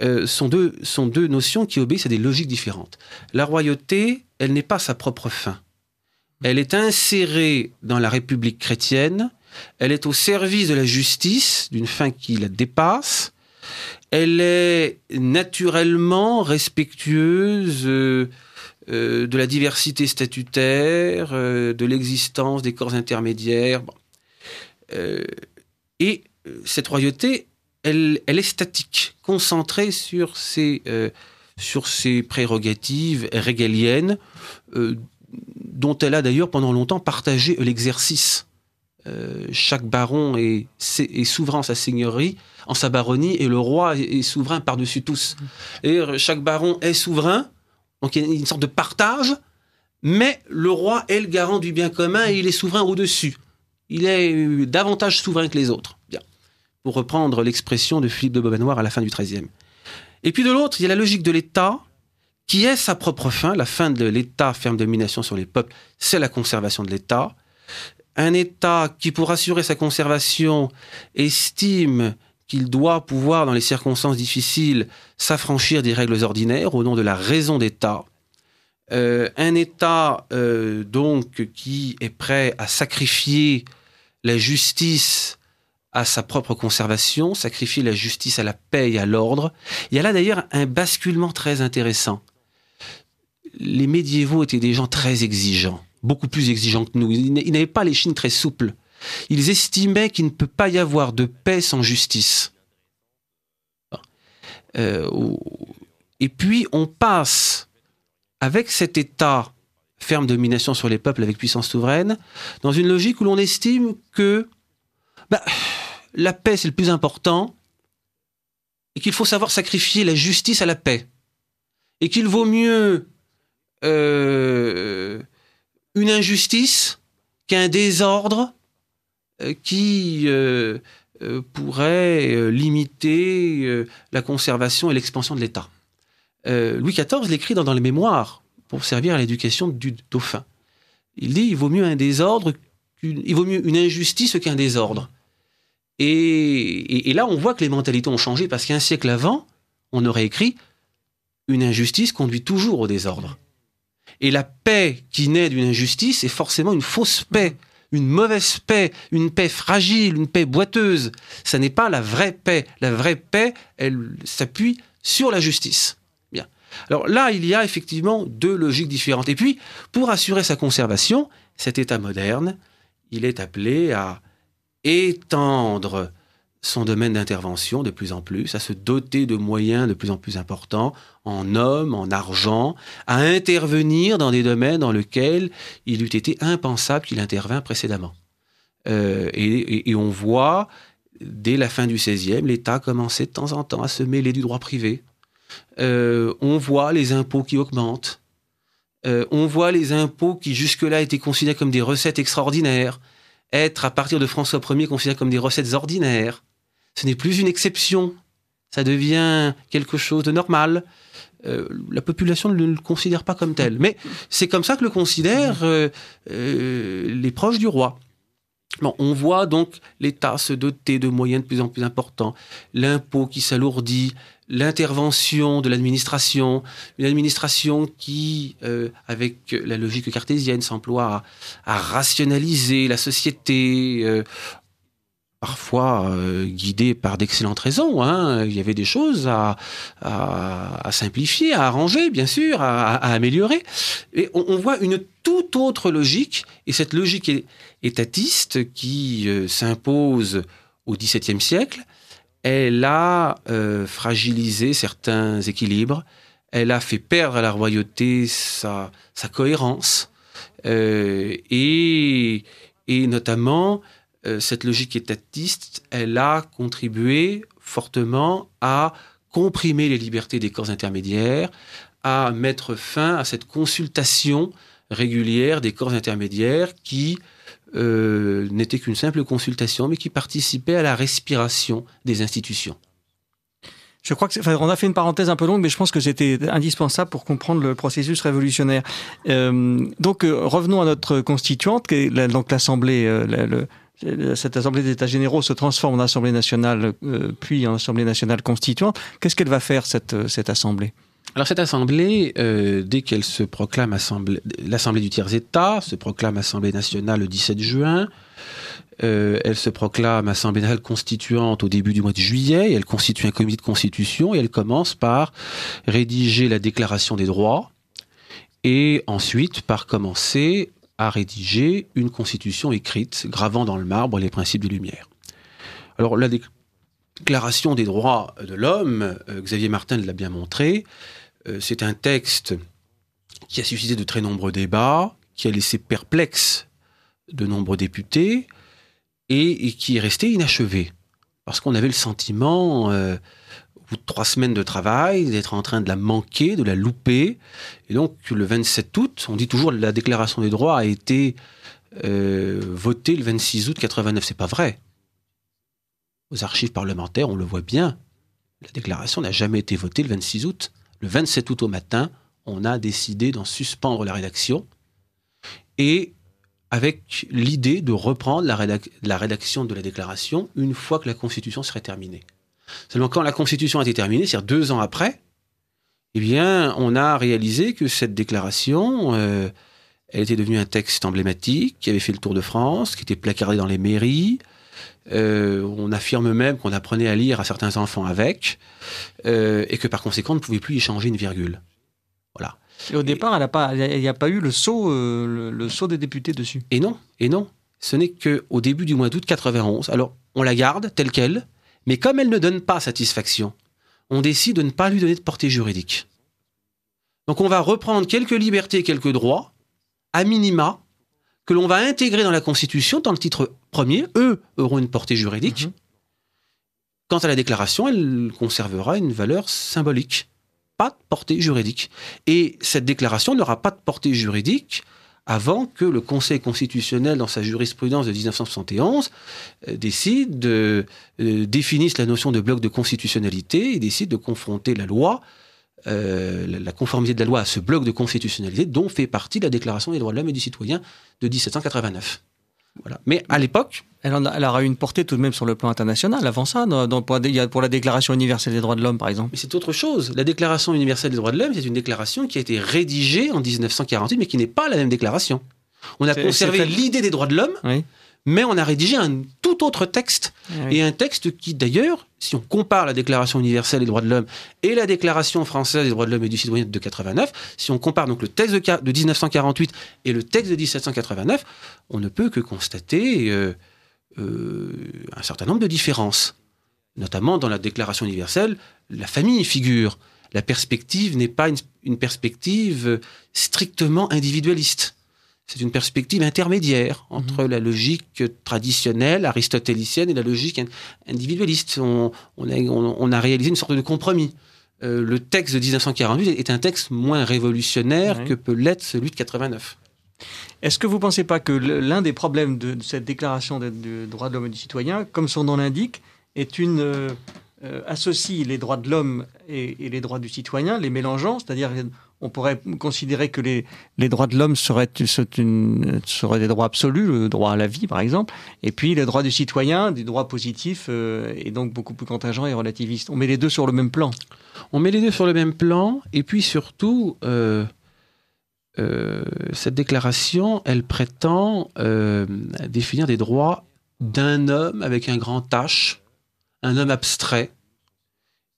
euh, sont, deux, sont deux notions qui obéissent à des logiques différentes. La royauté, elle n'est pas sa propre fin. Elle est insérée dans la République chrétienne, elle est au service de la justice, d'une fin qui la dépasse, elle est naturellement respectueuse euh, euh, de la diversité statutaire, euh, de l'existence des corps intermédiaires. Euh, et cette royauté, elle, elle, est statique, concentrée sur ses, sur ses prérogatives régaliennes, dont elle a d'ailleurs pendant longtemps partagé l'exercice. chaque baron est, est, souverain sa seigneurie, en sa baronnie, et le roi est souverain par-dessus tous. Et chaque baron est souverain, donc il y a une sorte de partage, mais le roi est le garant du bien commun et il est souverain au-dessus. Il est euh, davantage souverain que les autres. Bien. Pour reprendre l'expression de Philippe de Beaumanoir à la fin du XIIIe. Et puis de l'autre, il y a la logique de l'État, qui est sa propre fin. La fin de l'État ferme domination sur les peuples, c'est la conservation de l'État. Un État qui, pour assurer sa conservation, estime qu'il doit pouvoir, dans les circonstances difficiles, s'affranchir des règles ordinaires au nom de la raison d'État. Euh, un État euh, donc qui est prêt à sacrifier la justice à sa propre conservation, sacrifier la justice à la paix et à l'ordre. Il y a là d'ailleurs un basculement très intéressant. Les médiévaux étaient des gens très exigeants, beaucoup plus exigeants que nous. Ils n'avaient pas les chines très souples. Ils estimaient qu'il ne peut pas y avoir de paix sans justice. Euh, et puis on passe avec cet État ferme domination sur les peuples avec puissance souveraine, dans une logique où l'on estime que bah, la paix c'est le plus important et qu'il faut savoir sacrifier la justice à la paix et qu'il vaut mieux euh, une injustice qu'un désordre qui euh, euh, pourrait limiter la conservation et l'expansion de l'État. Louis XIV l'écrit dans, les mémoires pour servir à l'éducation du dauphin. Il dit il vaut mieux un désordre, une injustice qu'un désordre. Et, là, on voit que les mentalités ont changé parce qu'un siècle avant, on aurait écrit une injustice conduit toujours au désordre. Et la paix qui naît d'une injustice est forcément une fausse paix une mauvaise paix, une paix fragile, une paix boiteuse. Ça n'est pas la vraie paix. La vraie paix, elle s'appuie sur la justice. Bien. Alors là, il y a effectivement deux logiques différentes. Et puis, pour assurer sa conservation, cet État moderne, il est appelé à étendre son domaine d'intervention de plus en plus, à se doter de moyens de plus en plus importants, en hommes, en argent, à intervenir dans des domaines dans lesquels il eût été impensable qu'il intervint précédemment. Euh, et, on voit, dès la fin du XVIe, l'État commençait de temps en temps à se mêler du droit privé. Euh, on voit les impôts qui augmentent. Euh, on voit les impôts qui jusque-là étaient considérés comme des recettes extraordinaires, être à partir de François Ier considérés comme des recettes ordinaires. Ce n'est plus une exception, ça devient quelque chose de normal. Euh, la population ne le considère pas comme tel. Mais c'est comme ça que le considèrent euh, euh, les proches du roi. Bon, on voit donc l'État se doter de moyens de plus en plus importants, l'impôt qui s'alourdit, l'intervention de l'administration, une administration qui, avec la logique cartésienne, s'emploie à, rationaliser la société, parfois euh, guidé par d'excellentes raisons. Hein. Il y avait des choses à, simplifier, à arranger, bien sûr, à, améliorer. Et on, voit une toute autre logique, et cette logique étatiste qui euh, s'impose au XVIIe siècle, elle a euh, fragilisé certains équilibres, elle a fait perdre à la royauté sa, cohérence, et, et notamment euh, cette logique étatiste, elle a contribué fortement à comprimer les libertés des corps intermédiaires, à mettre fin à cette consultation régulière des corps intermédiaires qui euh, n'était qu'une simple consultation, mais qui participait à la respiration des institutions. Je crois que on a fait une parenthèse un peu longue, mais je pense que c'était indispensable pour comprendre le processus révolutionnaire. Euh, donc revenons à notre constituante, qui est donc l'Assemblée, le, cette Assemblée des États généraux se transforme en Assemblée nationale, euh, puis en Assemblée nationale constituante. Qu'est-ce qu'elle va faire, cette, euh, cette Assemblée? Alors cette assemblée, euh, dès qu'elle se proclame assemblée, l'assemblée du tiers État se proclame assemblée nationale le 17 juin. elle se proclame assemblée nationale constituante au début du mois de juillet. elle constitue un comité de constitution et elle commence par rédiger la déclaration des droits et ensuite par commencer a rédigé une constitution écrite gravant dans le marbre les principes des Lumières. Alors la déclaration des droits de l'homme, euh, Xavier Martin l'a bien montré, euh, c'est un texte qui a suscité de très nombreux débats, qui a laissé perplexe de nombreux députés et, qui est resté inachevé. Parce qu'on avait le sentiment, euh, bout de trois semaines de travail, d'être en train de la manquer, de la louper. Et donc, le 27 août, on dit toujours la déclaration des droits a été euh, votée le 26 août 89. C'est pas vrai. Aux archives parlementaires, on le voit bien. La déclaration n'a jamais été votée le 26 août. Le 27 août au matin, on a décidé d'en suspendre la rédaction. Et avec l'idée de reprendre la rédaction de la déclaration une fois que la Constitution serait terminée. Seulement quand la Constitution a été terminée, c'est-à-dire deux ans après, eh bien, on a réalisé que cette déclaration, euh, elle était devenue un texte emblématique qui avait fait le tour de France, qui était placardé dans les mairies. Euh, on affirme même qu'on apprenait à lire à certains enfants avec, euh, et que par conséquent, on ne pouvait plus y changer une virgule. Voilà. Et au départ, il n'y a, pas eu le saut, le, le saut des députés dessus. Et non, et non. Ce n'est qu'au début du mois d'août 91. Alors, on la garde telle qu'elle, mais comme elle ne donne pas satisfaction, on décide de ne pas lui donner de portée juridique. Donc on va reprendre quelques libertés, quelques droits, à minima, que l'on va intégrer dans la Constitution dans le titre premier. Eux auront une portée juridique. Mhm. Quant à la déclaration, elle conservera une valeur symbolique, pas de portée juridique. Et cette déclaration n'aura pas de portée juridique avant que le Conseil constitutionnel, dans sa jurisprudence de 1971, euh, décide de, euh, définisse la notion de bloc de constitutionnalité et décide de confronter la loi, euh, la conformité de la loi à ce bloc de constitutionnalité dont fait partie la Déclaration des droits de l'homme et du citoyen de 1789. Voilà. Mais à l'époque, elle, elle, aura eu une portée tout de même sur le plan international avant ça, dans, pour, pour, la Déclaration universelle des droits de l'homme, par exemple. Mais c'est autre chose. La Déclaration universelle des droits de l'homme, c'est une déclaration qui a été rédigée en 1948, mais qui n'est pas la même déclaration. On a conservé l'idée des droits de l'homme, mais on a rédigé un tout autre texte. Ah Et un texte qui, d'ailleurs, si on compare la Déclaration universelle des droits de l'homme et la Déclaration française des droits de l'homme et du citoyen de 89, si on compare donc le texte de, ca- de 1948 et le texte de 1789, on ne peut que constater euh, euh, un certain nombre de différences. Notamment dans la Déclaration universelle, la famille figure. La perspective n'est pas une, une perspective strictement individualiste. C'est une perspective intermédiaire entre la logique traditionnelle, aristotélicienne, et la logique in- individualiste. On, on a, on- on a réalisé une sorte de compromis. Euh, le texte de 1948 est un texte moins révolutionnaire que peut l'être celui de 89. Est-ce que vous ne pensez pas que l'un des problèmes de, de cette déclaration des de droits de l'homme et du citoyen, comme son nom l'indique, est une euh, euh, associe les droits de l'homme et, et les droits du citoyen, les mélangeant, c'est-à-dire on pourrait considérer que les, droits de l'homme seraient, des droits absolus, le droit à la vie par exemple, et puis les droits du citoyen, des droits positifs euh, et donc beaucoup plus contingents et relativistes. On met les deux sur le même plan. On met les deux sur le même plan, et puis surtout, euh, euh, cette déclaration, elle prétend définir des droits d'un homme avec un grand H, un homme abstrait,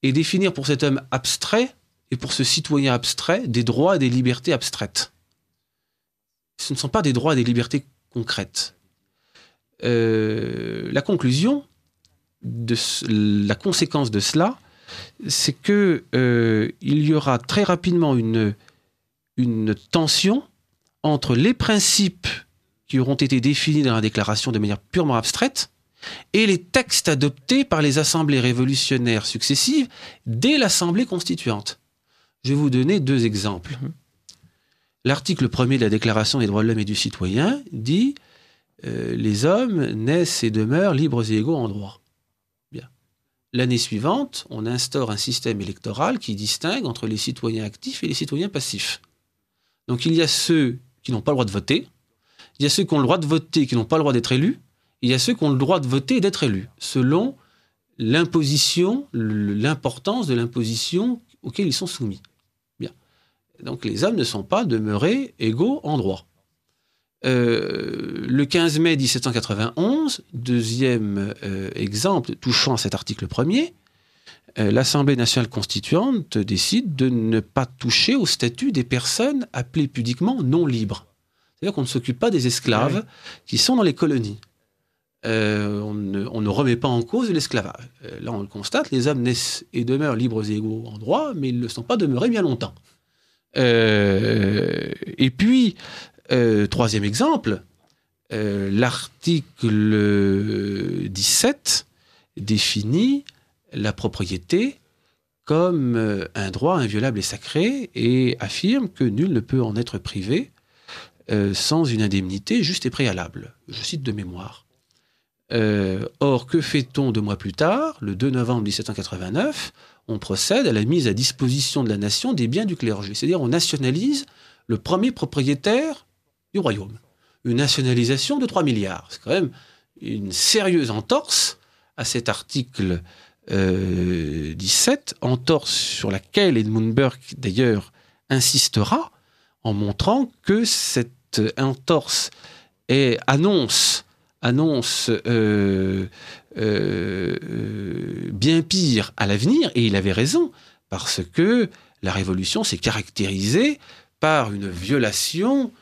et définir pour cet homme abstrait et pour ce citoyen abstrait des droits et des libertés abstraites. Ce ne sont pas des droits et des libertés concrètes. Euh, la conclusion, la conséquence de cela, c'est que euh, y aura très rapidement une tension entre les principes qui auront été définis dans la déclaration de manière purement abstraite et les textes adoptés par les assemblées révolutionnaires successives dès l'Assemblée constituante. Je vais vous donner deux exemples. L'article 1er de la Déclaration des droits de l'homme et du citoyen dit euh, Les hommes naissent et demeurent libres et égaux en droit. Bien. L'année suivante, on instaure un système électoral qui distingue entre les citoyens actifs et les citoyens passifs. Donc il y a ceux qui n'ont pas le droit de voter, il y a ceux qui ont le droit de voter et qui n'ont pas le droit d'être élus, il y a ceux qui ont le droit de voter et d'être élus, selon l'imposition, l'importance de l'imposition auquel ils sont soumis. Donc les hommes ne sont pas demeurés égaux en droit. Euh, le 15 mai 1791, deuxième euh, exemple touchant à cet article premier, euh, l'Assemblée nationale constituante décide de ne pas toucher au statut des personnes appelées pudiquement non libres. C'est-à-dire qu'on ne s'occupe pas des esclaves Ouais. qui sont dans les colonies. On, ne, on ne remet pas en cause l'esclavage. Là, on le constate, les hommes naissent et demeurent libres et égaux en droit, mais ils ne le sont pas demeurés bien longtemps. Euh, et puis, euh, troisième exemple, euh, l'article 17 définit la propriété comme un droit inviolable et sacré et affirme que nul ne peut en être privé sans une indemnité juste et préalable. Je cite de mémoire. Or, que fait-on deux mois plus tard, le 2 novembre 1789 On procède à la mise à disposition de la nation des biens du clergé. C'est-à-dire, on nationalise le premier propriétaire du royaume. Une nationalisation de 3 milliards. C'est quand même une sérieuse entorse à cet article euh, 17, entorse sur laquelle Edmund Burke, d'ailleurs, insistera en montrant que cette entorse est, annonce, annonce euh, euh, euh, bien pire à l'avenir, et il avait raison, parce que la Révolution s'est caractérisée par une violation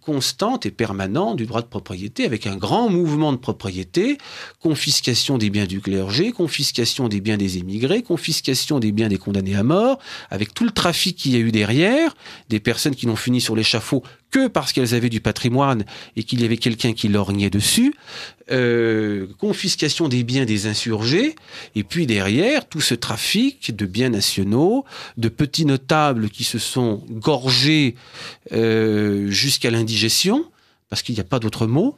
constante et permanente du droit de propriété, avec un grand mouvement de propriété, confiscation des biens du clergé, confiscation des biens des émigrés, confiscation des biens des condamnés à mort, avec tout le trafic qu'il y a eu derrière, des personnes qui n'ont fini sur l'échafaud que parce qu'elles avaient du patrimoine et qu'il y avait quelqu'un qui lorgnait dessus, euh, confiscation des biens des insurgés, et puis derrière, tout ce trafic de biens nationaux, de petits notables qui se sont gorgés euh, jusqu'à l'indigestion, parce qu'il n'y a pas d'autre mot.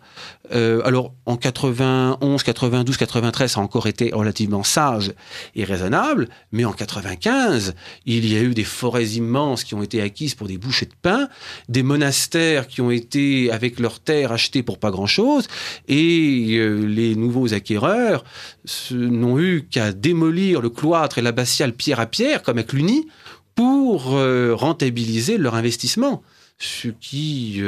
Euh, alors, en 91, 92, 93, ça a encore été relativement sage et raisonnable, mais en 95, il y a eu des forêts immenses qui ont été acquises pour des bouchées de pain, des monastères qui ont été, avec leurs terres, achetées pour pas grand-chose, et euh, les nouveaux acquéreurs n'ont eu qu'à démolir le cloître et l'abbatiale pierre à pierre, comme à Cluny, pour euh, rentabiliser leur investissement. Ce qui,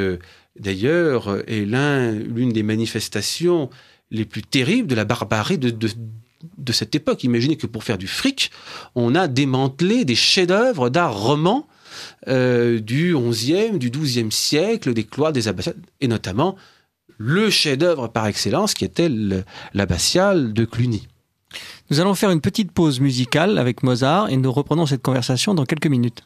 d'ailleurs, est l'une des manifestations les plus terribles de la barbarie de, cette époque. Imaginez que pour faire du fric, on a démantelé des chefs-d'œuvre d'art roman euh, du XIe, du XIIe siècle, des cloîtres, des abbatiales, et notamment le chef-d'œuvre par excellence qui était l'abbatiale de Cluny. Nous allons faire une petite pause musicale avec Mozart et nous reprenons cette conversation dans quelques minutes.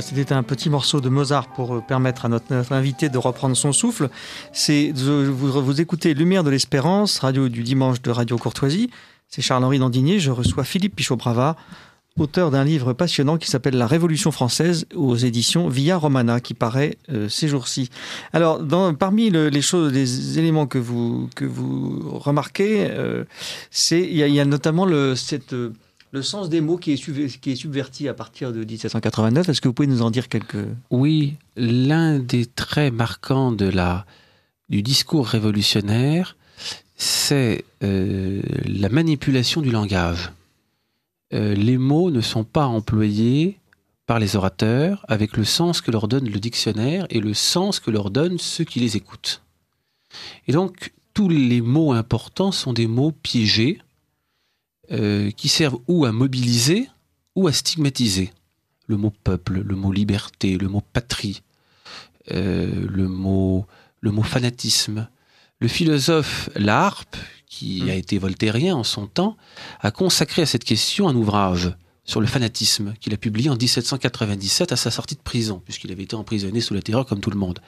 C'était un petit morceau de Mozart pour euh, permettre à notre, invité de reprendre son souffle. C'est vous, écoutez Lumière de l'Espérance, radio du dimanche de Radio Courtoisie. C'est Charles-Henri Dandigné. Je reçois Philippe Pichot-Bravard, auteur d'un livre passionnant qui s'appelle La Révolution française aux éditions Via Romana, qui paraît euh, ces jours-ci. Alors, parmi les éléments que vous que vous remarquez, euh, il y, a notamment cette le sens des mots qui est, subverti à partir de 1789. Est-ce que vous pouvez nous en dire quelques... Oui, l'un des traits marquants du discours révolutionnaire, c'est euh, la manipulation du langage. Euh, les mots ne sont pas employés par les orateurs avec le sens que leur donne le dictionnaire et le sens que leur donnent ceux qui les écoutent. Et donc, tous les mots importants sont des mots piégés euh, qui servent ou à mobiliser ou à stigmatiser. Le mot peuple, le mot liberté, le mot patrie, euh, le, mot, le mot fanatisme. Le philosophe Larpe, qui a été voltairien en son temps, a consacré à cette question un ouvrage sur le fanatisme qu'il a publié en 1797 à sa sortie de prison, puisqu'il avait été emprisonné sous la terreur comme tout le monde.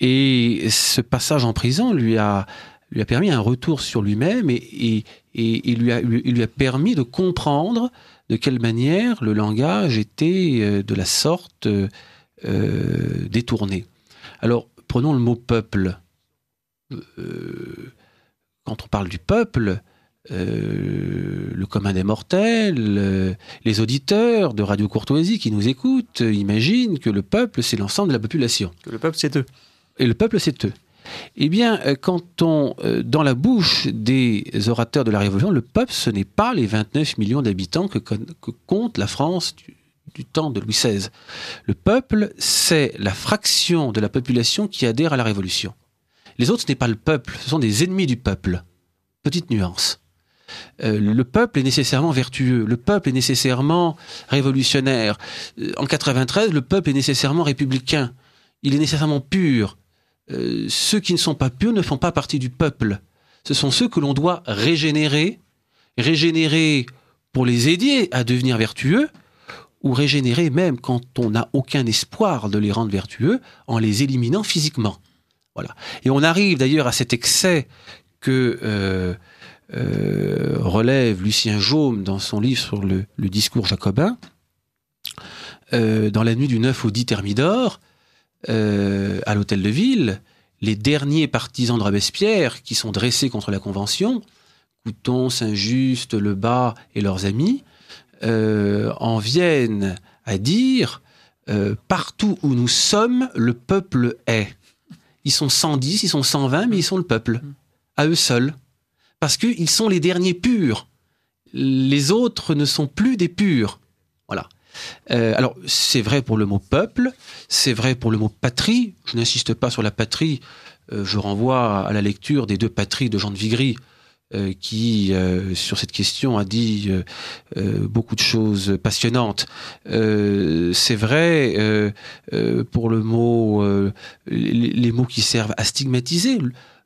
Et ce passage en prison lui a, lui a permis un retour sur lui-même et, il, lui a, lui a permis de comprendre de quelle manière le langage était euh, de la sorte euh, détourné. Alors, prenons le mot peuple. Euh, quand on parle du peuple, le commun des mortels, les auditeurs de Radio Courtoisie qui nous écoutent imaginent que le peuple, c'est l'ensemble de la population. Que le peuple, c'est eux. Et le peuple, c'est eux. Eh bien, euh, quand on, euh, dans la bouche des orateurs de la Révolution, le peuple, ce n'est pas les 29 millions d'habitants que, compte la France du, temps de Louis XVI. Le peuple, c'est la fraction de la population qui adhère à la Révolution. Les autres, ce n'est pas le peuple, ce sont des ennemis du peuple. Petite nuance. Euh, le peuple est nécessairement vertueux, le peuple est nécessairement révolutionnaire. en 93, le peuple est nécessairement républicain, il est nécessairement pur, euh, ceux qui ne sont pas purs ne font pas partie du peuple. Ce sont ceux que l'on doit régénérer, régénérer pour les aider à devenir vertueux, ou régénérer même quand on n'a aucun espoir de les rendre vertueux en les éliminant physiquement. Voilà. Et on arrive d'ailleurs à cet excès que euh, euh, relève Lucien Jaume dans son livre sur le, discours jacobin, dans la nuit du 9 au 10 Thermidor, euh, à l'hôtel de ville, les derniers partisans de Robespierre qui sont dressés contre la Convention, Couton, Saint-Just, Lebas et leurs amis, euh, en viennent à dire euh, partout où nous sommes, le peuple est. Ils sont 110, ils sont 120, mais ils sont le peuple, à eux seuls. Parce qu'ils sont les derniers purs. Les autres ne sont plus des purs. Euh, alors, c'est vrai pour le mot peuple, c'est vrai pour le mot patrie. Je n'insiste pas sur la patrie. Euh, je renvoie à la lecture des deux patries de Jean de Vigry, euh, qui, sur cette question, a dit beaucoup de choses passionnantes. c'est vrai pour le mot, les, mots qui servent à stigmatiser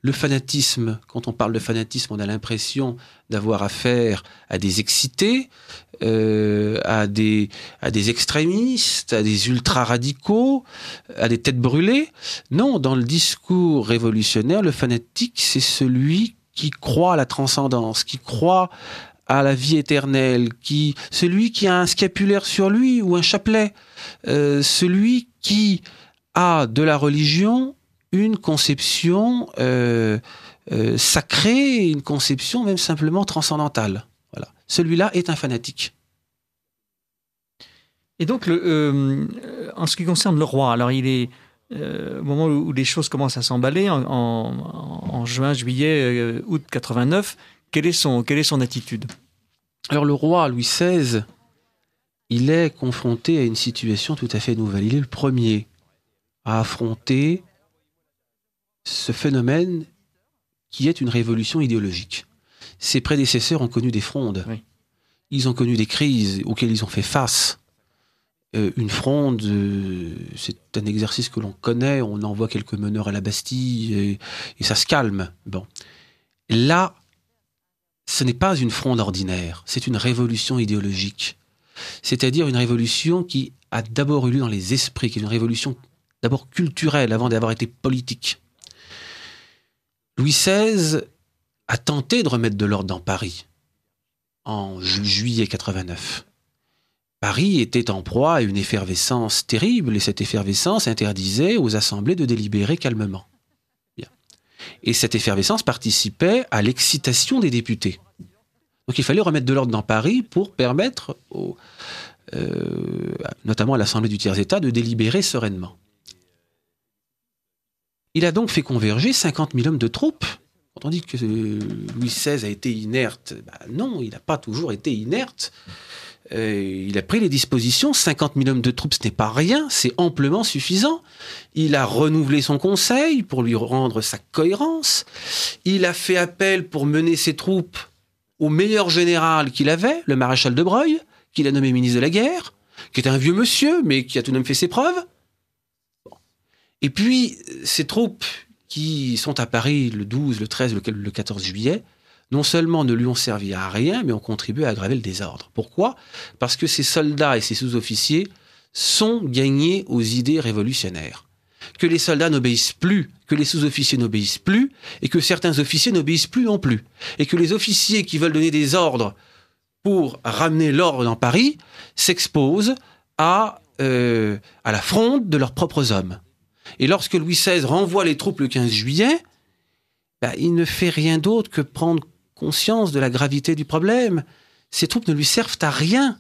le fanatisme, quand on parle de fanatisme, on a l'impression d'avoir affaire à des excités, euh, à, des, à des extrémistes, à des ultra-radicaux, à des têtes brûlées. Non, dans le discours révolutionnaire, le fanatique, c'est celui qui croit à la transcendance, qui croit à la vie éternelle, qui, celui qui a un scapulaire sur lui ou un chapelet, euh, celui qui a de la religion une conception euh, euh, sacrée, une conception même simplement transcendantale. Celui-là est un fanatique. Et donc, le, euh, en ce qui concerne le roi, alors il est au moment où les choses commencent à s'emballer, en, juin, juillet, août 89, quelle est son, quelle est son attitude? Alors le roi Louis XVI, il est confronté à une situation tout à fait nouvelle. Il est le premier à affronter ce phénomène qui est une révolution idéologique. Ses prédécesseurs ont connu des frondes. Ils ont connu des crises auxquelles ils ont fait face. Euh, une fronde, euh, c'est un exercice que l'on connaît. On envoie quelques meneurs à la Bastille et, ça se calme. Bon. Là, ce n'est pas une fronde ordinaire. C'est une révolution idéologique. c'est-à-dire une révolution qui a d'abord eu lieu dans les esprits, qui est une révolution d'abord culturelle avant d'avoir été politique. Louis XVI a tenté de remettre de l'ordre dans Paris en juillet 89. Paris était en proie à une effervescence terrible et cette effervescence interdisait aux assemblées de délibérer calmement. Et cette effervescence participait à l'excitation des députés. Donc il fallait remettre de l'ordre dans Paris pour permettre, euh, notamment à l'Assemblée du tiers-État, de délibérer sereinement. Il a donc fait converger 50 000 hommes de troupes. On dit que Louis XVI a été inerte, bah non, il n'a pas toujours été inerte. Euh, il a pris les dispositions. 50 000 hommes de troupes, ce n'est pas rien, c'est amplement suffisant. Il a renouvelé son conseil pour lui rendre sa cohérence. Il a fait appel pour mener ses troupes au meilleur général qu'il avait, le maréchal de Breuil, qu'il a nommé ministre de la guerre, qui était un vieux monsieur, mais qui a tout de même fait ses preuves. Et puis, ces troupes qui sont à Paris le 12, le 13, le 14 juillet, non seulement ne lui ont servi à rien, mais ont contribué à aggraver le désordre. Pourquoi? Parce que ces soldats et ces sous-officiers sont gagnés aux idées révolutionnaires. Que les soldats n'obéissent plus, que les sous-officiers n'obéissent plus, et que certains officiers n'obéissent plus non plus. Et que les officiers qui veulent donner des ordres pour ramener l'ordre dans Paris s'exposent à, euh, la fronde de leurs propres hommes. Et lorsque Louis XVI renvoie les troupes le 15 juillet, bah, il ne fait rien d'autre que prendre conscience de la gravité du problème. Ces troupes ne lui servent à rien.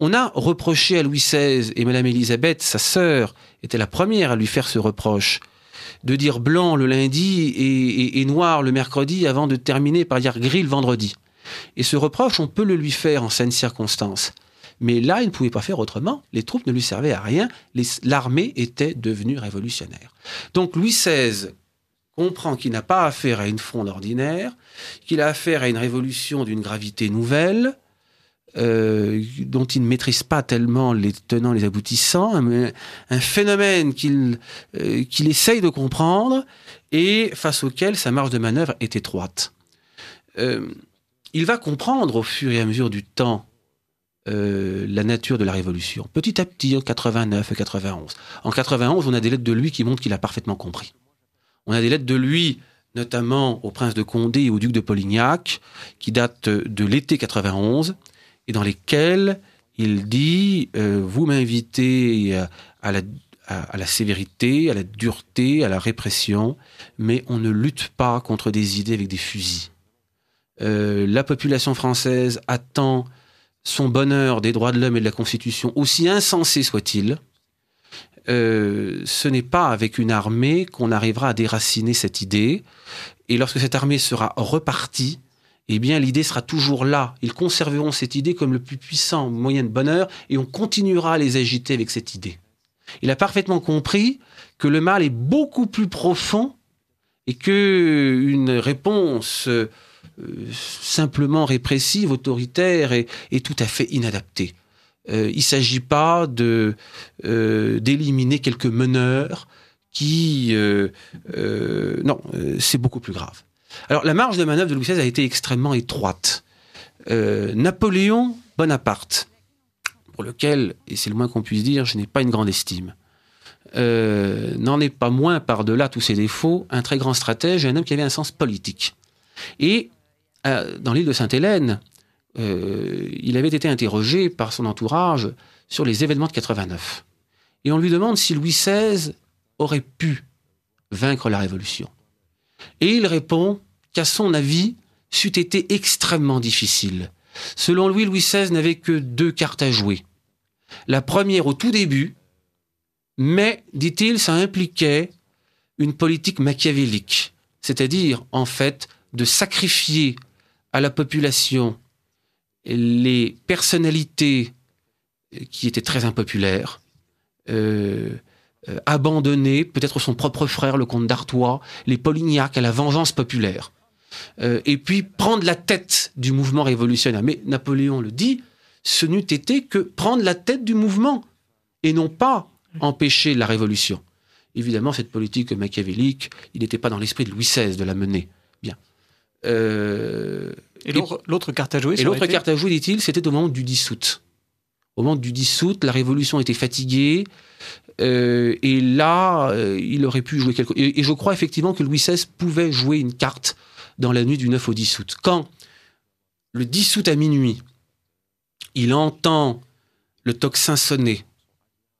On a reproché à Louis XVI, et Madame Élisabeth, sa sœur, était la première à lui faire ce reproche, de dire blanc le lundi et, noir le mercredi avant de terminer par dire gris le vendredi. Et ce reproche, on peut le lui faire en scène circonstance. Mais là, il ne pouvait pas faire autrement. Les troupes ne lui servaient à rien. L'armée était devenue révolutionnaire. Donc Louis XVI comprend qu'il n'a pas affaire à une fronde ordinaire, qu'il a affaire à une révolution d'une gravité nouvelle, euh, dont il ne maîtrise pas tellement les tenants, les aboutissants, un phénomène qu'il euh, qu'il essaye de comprendre et face auquel sa marge de manœuvre est étroite. Euh, il va comprendre au fur et à mesure du temps la nature de la révolution. Petit à petit, en 89 et 91. En 91, on a des lettres de lui qui montrent qu'il a parfaitement compris. On a des lettres de lui, notamment au prince de Condé et au duc de Polignac, qui datent de l'été 91, et dans lesquelles il dit euh, Vous m'invitez à la, à, la sévérité, à la dureté, à la répression, mais on ne lutte pas contre des idées avec des fusils. Euh, la population française attend son bonheur des droits de l'homme et de la Constitution, aussi insensé soit-il, euh, ce n'est pas avec une armée qu'on arrivera à déraciner cette idée. Et lorsque cette armée sera repartie, eh bien, l'idée sera toujours là. Ils conserveront cette idée comme le plus puissant moyen de bonheur et on continuera à les agiter avec cette idée. Il a parfaitement compris que le mal est beaucoup plus profond et que une réponse euh, simplement répressive, autoritaire est tout à fait inadaptée. Euh, il ne s'agit pas de euh, d'éliminer quelques meneurs qui... Euh, non, c'est beaucoup plus grave. Alors la marge de manœuvre de Louis XVI a été extrêmement étroite. Napoléon Bonaparte, pour lequel, et c'est le moins qu'on puisse dire, je n'ai pas une grande estime, n'en est pas moins, par-delà tous ses défauts, un très grand stratège et un homme qui avait un sens politique. Et dans l'île de Sainte-Hélène, euh, il avait été interrogé par son entourage sur les événements de 89. Et on lui demande si Louis XVI aurait pu vaincre la Révolution. Et il répond qu'à son avis, c'eût été extrêmement difficile. Selon lui, Louis XVI n'avait que deux cartes à jouer. La première au tout début, mais, dit-il, ça impliquait une politique machiavélique, c'est-à-dire, en fait, de sacrifier à la population les personnalités qui étaient très impopulaires, euh, euh, abandonnées, peut-être son propre frère, le comte d'Artois, les Polignac à la vengeance populaire. Euh, et puis prendre la tête du mouvement révolutionnaire. Mais Napoléon le dit, ce n'eût été que prendre la tête du mouvement et non pas empêcher la révolution. Évidemment, cette politique machiavélique, il n'était pas dans l'esprit de Louis XVI de la mener. Bien. Euh, et l'autre carte à jouer Et l'autre carte à jouer, dit-il, c'était au moment du 10 août. Au moment du 10 août, la Révolution était fatiguée. Euh, et là, euh, il aurait pu jouer quelque et, et je crois effectivement que Louis XVI pouvait jouer une carte dans la nuit du 9 au 10 août. Quand, le 10 août à minuit, il entend le tocsin sonner,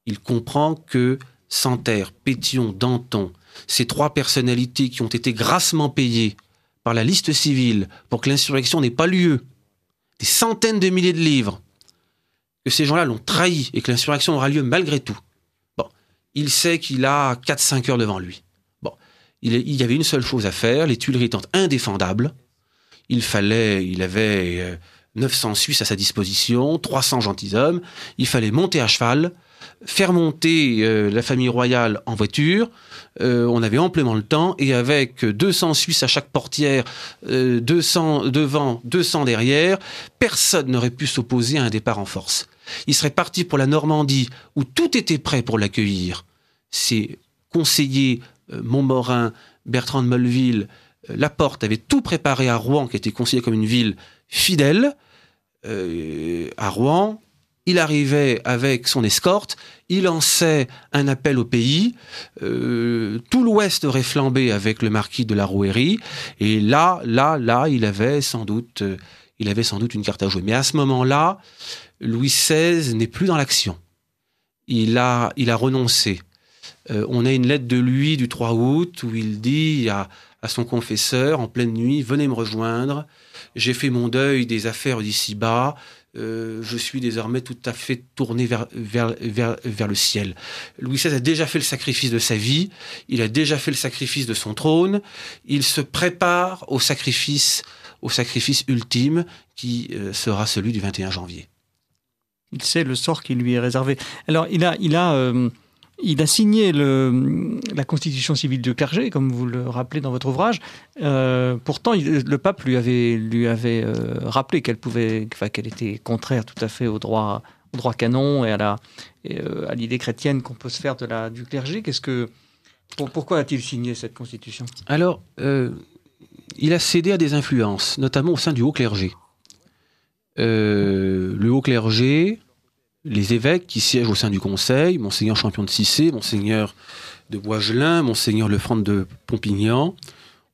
il comprend que Santerre, Pétion, Danton, ces trois personnalités qui ont été grassement payées par la liste civile pour que l'insurrection n'ait pas lieu, des centaines de milliers de livres, que ces gens-là l'ont trahi et que l'insurrection aura lieu malgré tout. Bon, il sait qu'il a 4-5 heures devant lui. Bon, il, il, y avait une seule chose à faire, les Tuileries étant indéfendables, il fallait, il avait euh, 900 Suisses à sa disposition, 300 gentilshommes, il fallait monter à cheval, faire monter euh, la famille royale en voiture, euh, on avait amplement le temps, et avec 200 Suisses à chaque portière, euh, 200 devant, 200 derrière, personne n'aurait pu s'opposer à un départ en force. Il serait parti pour la Normandie, où tout était prêt pour l'accueillir. Ses conseillers, euh, Montmorin, Bertrand de Molleville, euh, Laporte avaient tout préparé à Rouen, qui était considéré comme une ville fidèle. Euh, à Rouen, il arrivait avec son escorte, il lançait un appel au pays, euh, tout l'Ouest aurait flambé avec le marquis de la Rouerie, et là, là, là, il avait sans doute, euh, il avait sans doute une carte à jouer. Mais à ce moment-là, Louis XVI n'est plus dans l'action. Il a, il a renoncé. Euh, on a une lettre de lui du 3 août où il dit à, à son confesseur en pleine nuit, venez me rejoindre. J'ai fait mon deuil des affaires d'ici-bas. Euh, je suis désormais tout à fait tourné vers, le ciel. Louis XVI a déjà fait le sacrifice de sa vie, il a déjà fait le sacrifice de son trône, il se prépare au sacrifice, au sacrifice ultime qui euh, sera celui du 21 janvier. Il sait le sort qui lui est réservé. Alors, il a, il a euh, il a signé la constitution civile du clergé, comme vous le rappelez dans votre ouvrage. Euh, pourtant, le pape lui avait, euh, rappelé qu'elle était contraire tout à fait au droit, canon et euh, à l'idée chrétienne qu'on peut se faire du clergé. Qu'est-ce que, pour, pourquoi a-t-il signé cette constitution? Alors, il a cédé à des influences, notamment au sein du haut clergé. Le haut clergé, les évêques qui siègent au sein du conseil, monseigneur Champion de Cissé, monseigneur de Boisgelin, monseigneur Lefranc de Pompignan,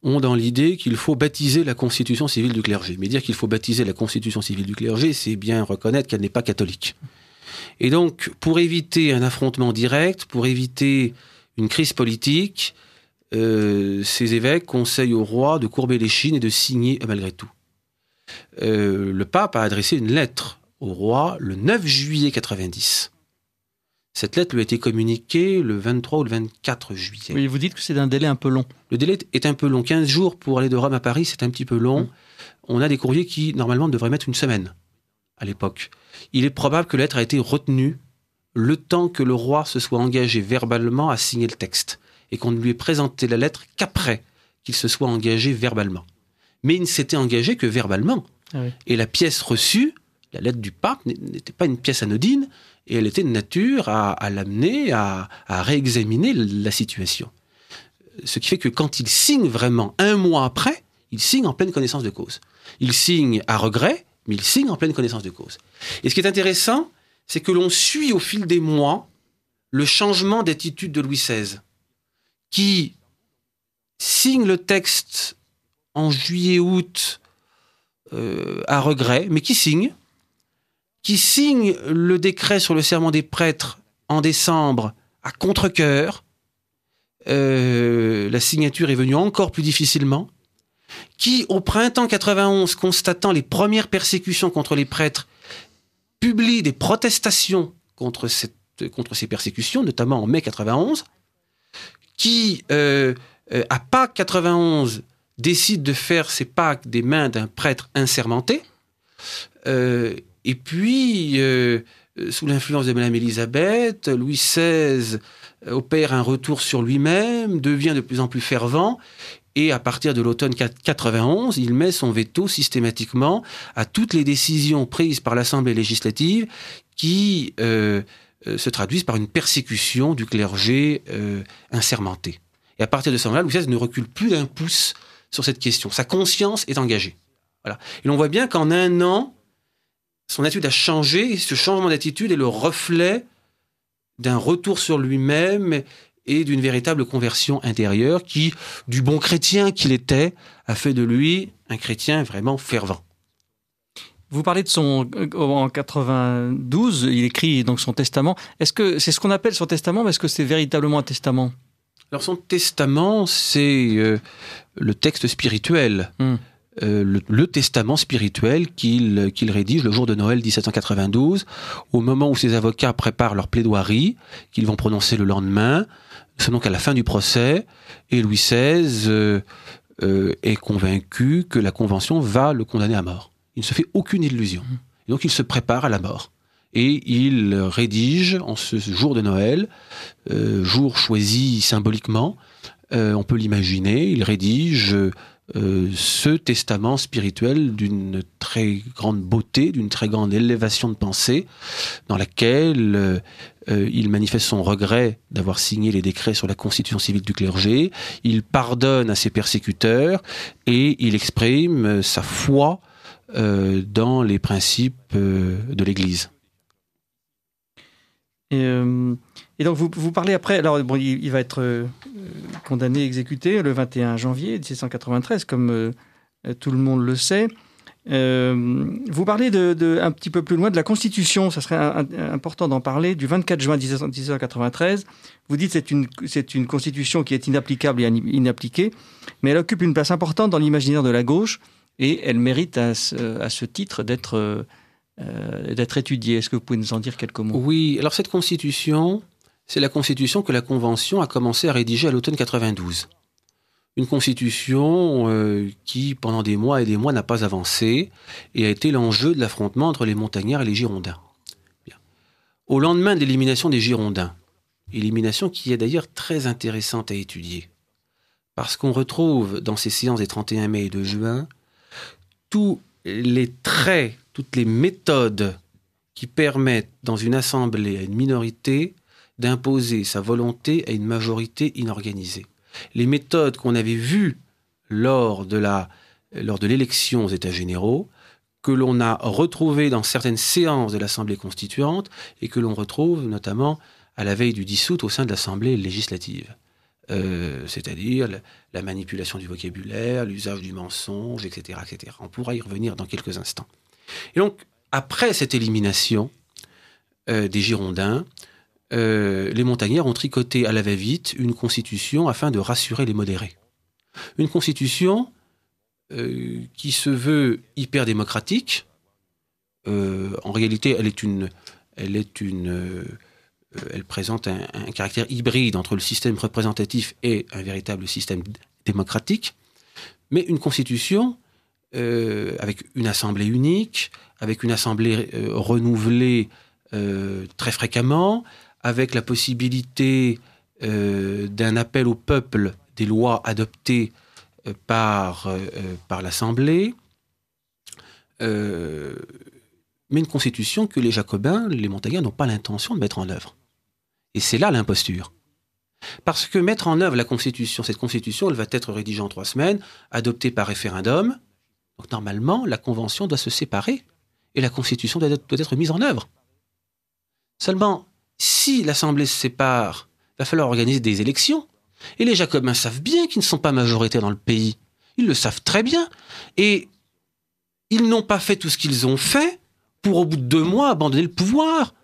ont dans l'idée qu'il faut baptiser la constitution civile du clergé. Mais dire qu'il faut baptiser la constitution civile du clergé, c'est bien reconnaître qu'elle n'est pas catholique. Et donc, pour éviter un affrontement direct, pour éviter une crise politique, euh, ces évêques conseillent au roi de courber les chines et de signer malgré tout. Euh, le pape a adressé une lettre au roi le 9 juillet 90. Cette lettre lui a été communiquée le 23 ou le 24 juillet. Oui, vous dites que c'est un délai un peu long. Le délai est un peu long. 15 jours pour aller de Rome à Paris, c'est un petit peu long. Mmh. On a des courriers qui, normalement, devraient mettre une semaine à l'époque. Il est probable que la lettre a été retenue le temps que le roi se soit engagé verbalement à signer le texte et qu'on ne lui ait présenté la lettre qu'après qu'il se soit engagé verbalement. Mais il ne s'était engagé que verbalement. Ah oui. Et la pièce reçue, la lettre du pape, n'était pas une pièce anodine, et elle était de nature à, l'amener à, à réexaminer la situation. Ce qui fait que quand il signe vraiment un mois après, il signe en pleine connaissance de cause. Il signe à regret, mais il signe en pleine connaissance de cause. Et ce qui est intéressant, c'est que l'on suit au fil des mois le changement d'attitude de Louis XVI, qui signe le texte en juillet-août euh, à regret, mais qui signe, qui signe le décret sur le serment des prêtres en décembre à contre-coeur. Euh, la signature est venue encore plus difficilement. Qui, au printemps 91, constatant les premières persécutions contre les prêtres, publie des protestations contre, ces persécutions, notamment en mai 91, qui, euh, euh, à Pâques 91, décide de faire ses Pâques des mains d'un prêtre insermenté. Euh, et puis, euh, sous l'influence de Madame Élisabeth, Louis XVI opère un retour sur lui-même, devient de plus en plus fervent, et à partir de l'automne 91, il met son veto systématiquement à toutes les décisions prises par l'Assemblée législative qui euh, euh, se traduisent par une persécution du clergé euh, insermenté. Et à partir de ce moment-là, Louis XVI ne recule plus d'un pouce sur cette question. Sa conscience est engagée. Voilà. Et l'on voit bien qu'en un an, son attitude a changé. Et ce changement d'attitude est le reflet d'un retour sur lui-même et d'une véritable conversion intérieure qui, du bon chrétien qu'il était, a fait de lui un chrétien vraiment fervent. Vous parlez de son en 92, il écrit donc son testament. Est-ce que c'est ce qu'on appelle son testament, est-ce que c'est véritablement un testament? Alors son testament, c'est euh, le texte spirituel. Hmm. Euh, le, testament spirituel qu'il qu'il rédige le jour de Noël 1792, au moment où ses avocats préparent leur plaidoirie, qu'ils vont prononcer le lendemain. C'est donc à la fin du procès, et Louis XVI euh, euh, est convaincu que la Convention va le condamner à mort. Il ne se fait aucune illusion. Donc il se prépare à la mort. Et il rédige en ce jour de Noël, jour choisi symboliquement, on peut l'imaginer, il rédige euh, ce testament spirituel d'une très grande beauté, d'une très grande élévation de pensée, dans laquelle euh, il manifeste son regret d'avoir signé les décrets sur la constitution civile du clergé, il pardonne à ses persécuteurs et il exprime sa foi euh, dans les principes de l'Église. Et donc vous, vous parlez après, alors bon, il, va être euh, condamné, exécuté le 21 janvier 1793, comme euh, tout le monde le sait. Euh, vous parlez de, un petit peu plus loin de la Constitution, ça serait important d'en parler, du 24 juin 1793. Vous dites c'est une, c'est une Constitution qui est inapplicable et in- inappliquée, mais elle occupe une place importante dans l'imaginaire de la gauche et elle mérite à ce, à ce titre d'être euh, euh, d'être étudiée. Est-ce que vous pouvez nous en dire quelques mots? Oui, alors cette constitution, c'est la constitution que la Convention a commencé à rédiger à l'automne 92. Une constitution euh, qui, pendant des mois et des mois, n'a pas avancé et a été l'enjeu de l'affrontement entre les montagnards et les Girondins. Au lendemain de l'élimination des Girondins, élimination qui est d'ailleurs très intéressante à étudier, parce qu'on retrouve dans ces séances des 31 mai et 2 juin tous les traits, toutes les méthodes qui permettent, dans une assemblée à une minorité, d'imposer sa volonté à une majorité inorganisée. Les méthodes qu'on avait vues lors de la lors de l'élection aux États généraux, que l'on a retrouvées dans certaines séances de l'Assemblée constituante et que l'on retrouve notamment à la veille du 10 août au sein de l'Assemblée législative. Euh, c'est-à-dire la, la manipulation du vocabulaire, l'usage du mensonge, etc., etc. On pourra y revenir dans quelques instants. Et donc, après cette élimination euh, des Girondins, euh, les montagnards ont tricoté à la va-vite une constitution afin de rassurer les modérés. Une constitution euh, qui se veut hyper démocratique. Euh, en réalité, elle est une, elle est une, elle présente un, caractère hybride entre le système représentatif et un véritable système démocratique. Mais une constitution avec une assemblée unique, avec une assemblée renouvelée très fréquemment, avec la possibilité euh, d'un appel au peuple des lois adoptées euh, par, euh, par l'Assemblée, mais une constitution que les Jacobins, les Montagnards n'ont pas l'intention de mettre en œuvre. Et c'est là l'imposture. Parce que mettre en œuvre la constitution, cette constitution, elle va être rédigée en trois semaines, adoptée par référendum. Donc normalement, la convention doit se séparer et la constitution doit être, doit être mise en œuvre. Seulement, si l'Assemblée se sépare, il va falloir organiser des élections. Et les Jacobins savent bien qu'ils ne sont pas majoritaires dans le pays. Ils le savent très bien. Et ils n'ont pas fait tout ce qu'ils ont fait pour, au bout de deux mois, abandonner le pouvoir.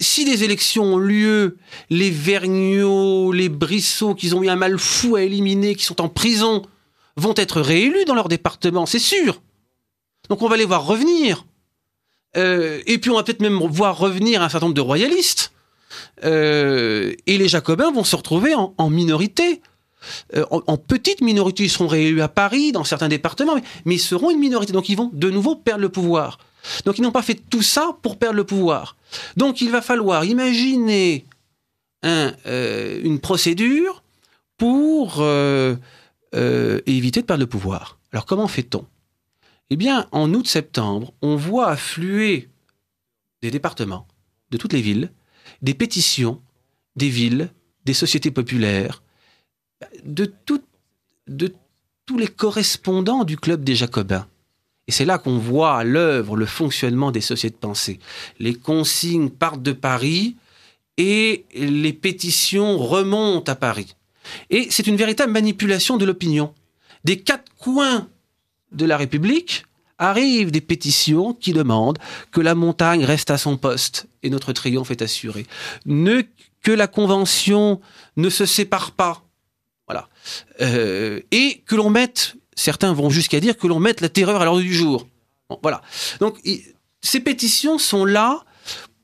Si des élections ont lieu, les Vergniaud, les Brissot, qu'ils ont eu un mal fou à éliminer, qui sont en prison, vont être réélus dans leur département, c'est sûr. Donc on va les voir revenir. Euh, et puis on va peut-être même voir revenir un certain nombre de royalistes. Euh, et les Jacobins vont se retrouver en, minorité. Euh, en, petite minorité, ils seront réélus à Paris, dans certains départements, mais, ils seront une minorité. Donc ils vont de nouveau perdre le pouvoir. Donc ils n'ont pas fait tout ça pour perdre le pouvoir. Donc il va falloir imaginer euh, une procédure pour éviter de perdre le pouvoir. Alors comment fait-on? Eh bien, en août-septembre, on voit affluer des départements, de toutes les villes, des pétitions des villes, des sociétés populaires, de, tous les correspondants du club des Jacobins. Et c'est là qu'on voit à l'œuvre le fonctionnement des sociétés de pensée. Les consignes partent de Paris et les pétitions remontent à Paris. Et c'est une véritable manipulation de l'opinion. Des quatre coins de la République arrivent des pétitions qui demandent que la montagne reste à son poste et notre triomphe est assuré. Que la Convention ne se sépare pas. Voilà. Euh, et que l'on mette, certains vont jusqu'à dire que l'on mette la terreur à l'ordre du jour. voilà. Donc, ces pétitions sont là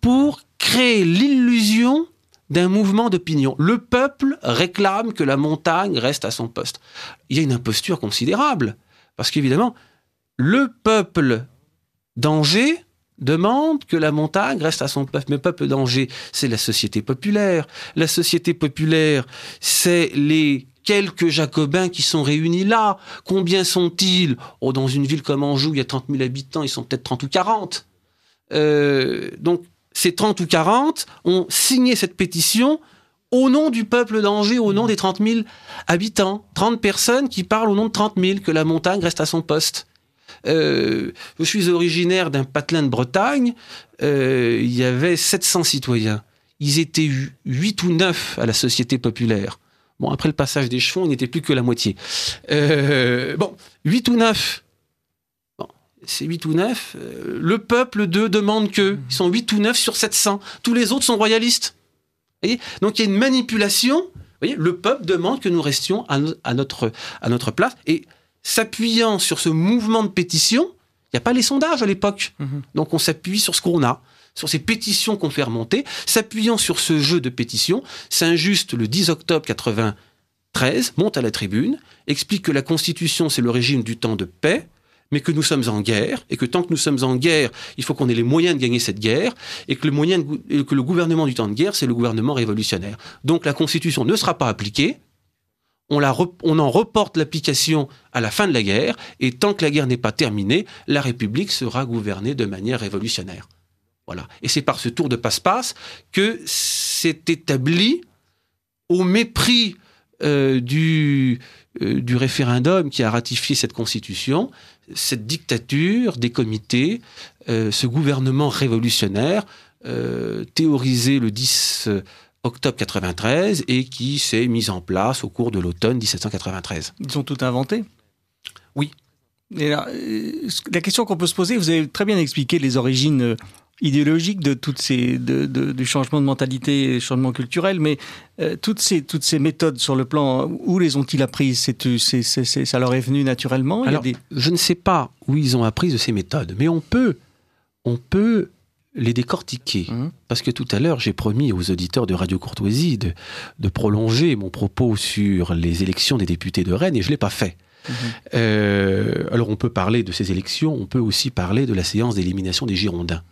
pour créer l'illusion d'un mouvement d'opinion. Le peuple réclame que la montagne reste à son poste. Il y a une imposture considérable, parce qu'évidemment, le peuple d'Angers demande que la montagne reste à son poste. Mais le peuple d'Angers, c'est la société populaire. La société populaire, c'est les quelques jacobins qui sont réunis là. Combien sont-ils? Oh, Dans une ville comme Anjou, il y a 30 000 habitants, ils sont peut-être 30 ou 40. Euh, donc, ces 30 ou 40 ont signé cette pétition au nom du peuple d'Angers, au nom des 30 000 habitants. 30 personnes qui parlent au nom de 30 000, que la montagne reste à son poste. Euh, je suis originaire d'un patelin de Bretagne. Euh, il y avait 700 citoyens. Ils étaient 8 ou 9 à la Société populaire. Bon, après le passage des chevaux, on n'était plus que la moitié. Euh, bon, 8 ou 9. Bon, c'est 8 ou 9. le peuple demande que. Ils sont 8 ou 9 sur 700. Tous les autres sont royalistes. Voyez? Donc il y a une manipulation. Voyez, le peuple demande que nous restions à, à, notre, à notre place. Et s'appuyant sur ce mouvement de pétition, il n'y a pas les sondages à l'époque. Mhm. Donc on s'appuie sur ce qu'on a, sur ces pétitions qu'on fait remonter, s'appuyant sur ce jeu de pétitions. Saint-Just, le 10 octobre 93, monte à la tribune, explique que la Constitution, c'est le régime du temps de paix, mais que nous sommes en guerre, et que tant que nous sommes en guerre, il faut qu'on ait les moyens de gagner cette guerre, et que le, moyen que le gouvernement du temps de guerre, c'est le gouvernement révolutionnaire. Donc la Constitution ne sera pas appliquée, on, en reporte l'application à la fin de la guerre, et tant que la guerre n'est pas terminée, la République sera gouvernée de manière révolutionnaire. Voilà. Et c'est par ce tour de passe-passe que s'est établi, au mépris euh, du, euh, du référendum qui a ratifié cette constitution, cette dictature des comités, euh, ce gouvernement révolutionnaire, théorisé le 10 octobre 93 et qui s'est mise en place au cours de l'automne 1793. Ils ont tout inventé? Oui. Euh, la question qu'on peut se poser, vous avez très bien expliqué les origines euh, idéologiques de toutes ces de, du changement de mentalité, changement culturel, mais euh, toutes ces toutes ces méthodes sur le plan où les ont-ils apprises? C'est, ça leur est venu naturellement? Alors, je ne sais pas où ils ont appris de ces méthodes, mais on peut on peut les décortiquer. Mmh. Parce que tout à l'heure, j'ai promis aux auditeurs de Radio Courtoisie de, de, prolonger mon propos sur les élections des députés de Rennes et je ne l'ai pas fait. Mmh. Euh, alors on peut parler de ces élections, on peut aussi parler de la séance d'élimination des Girondins,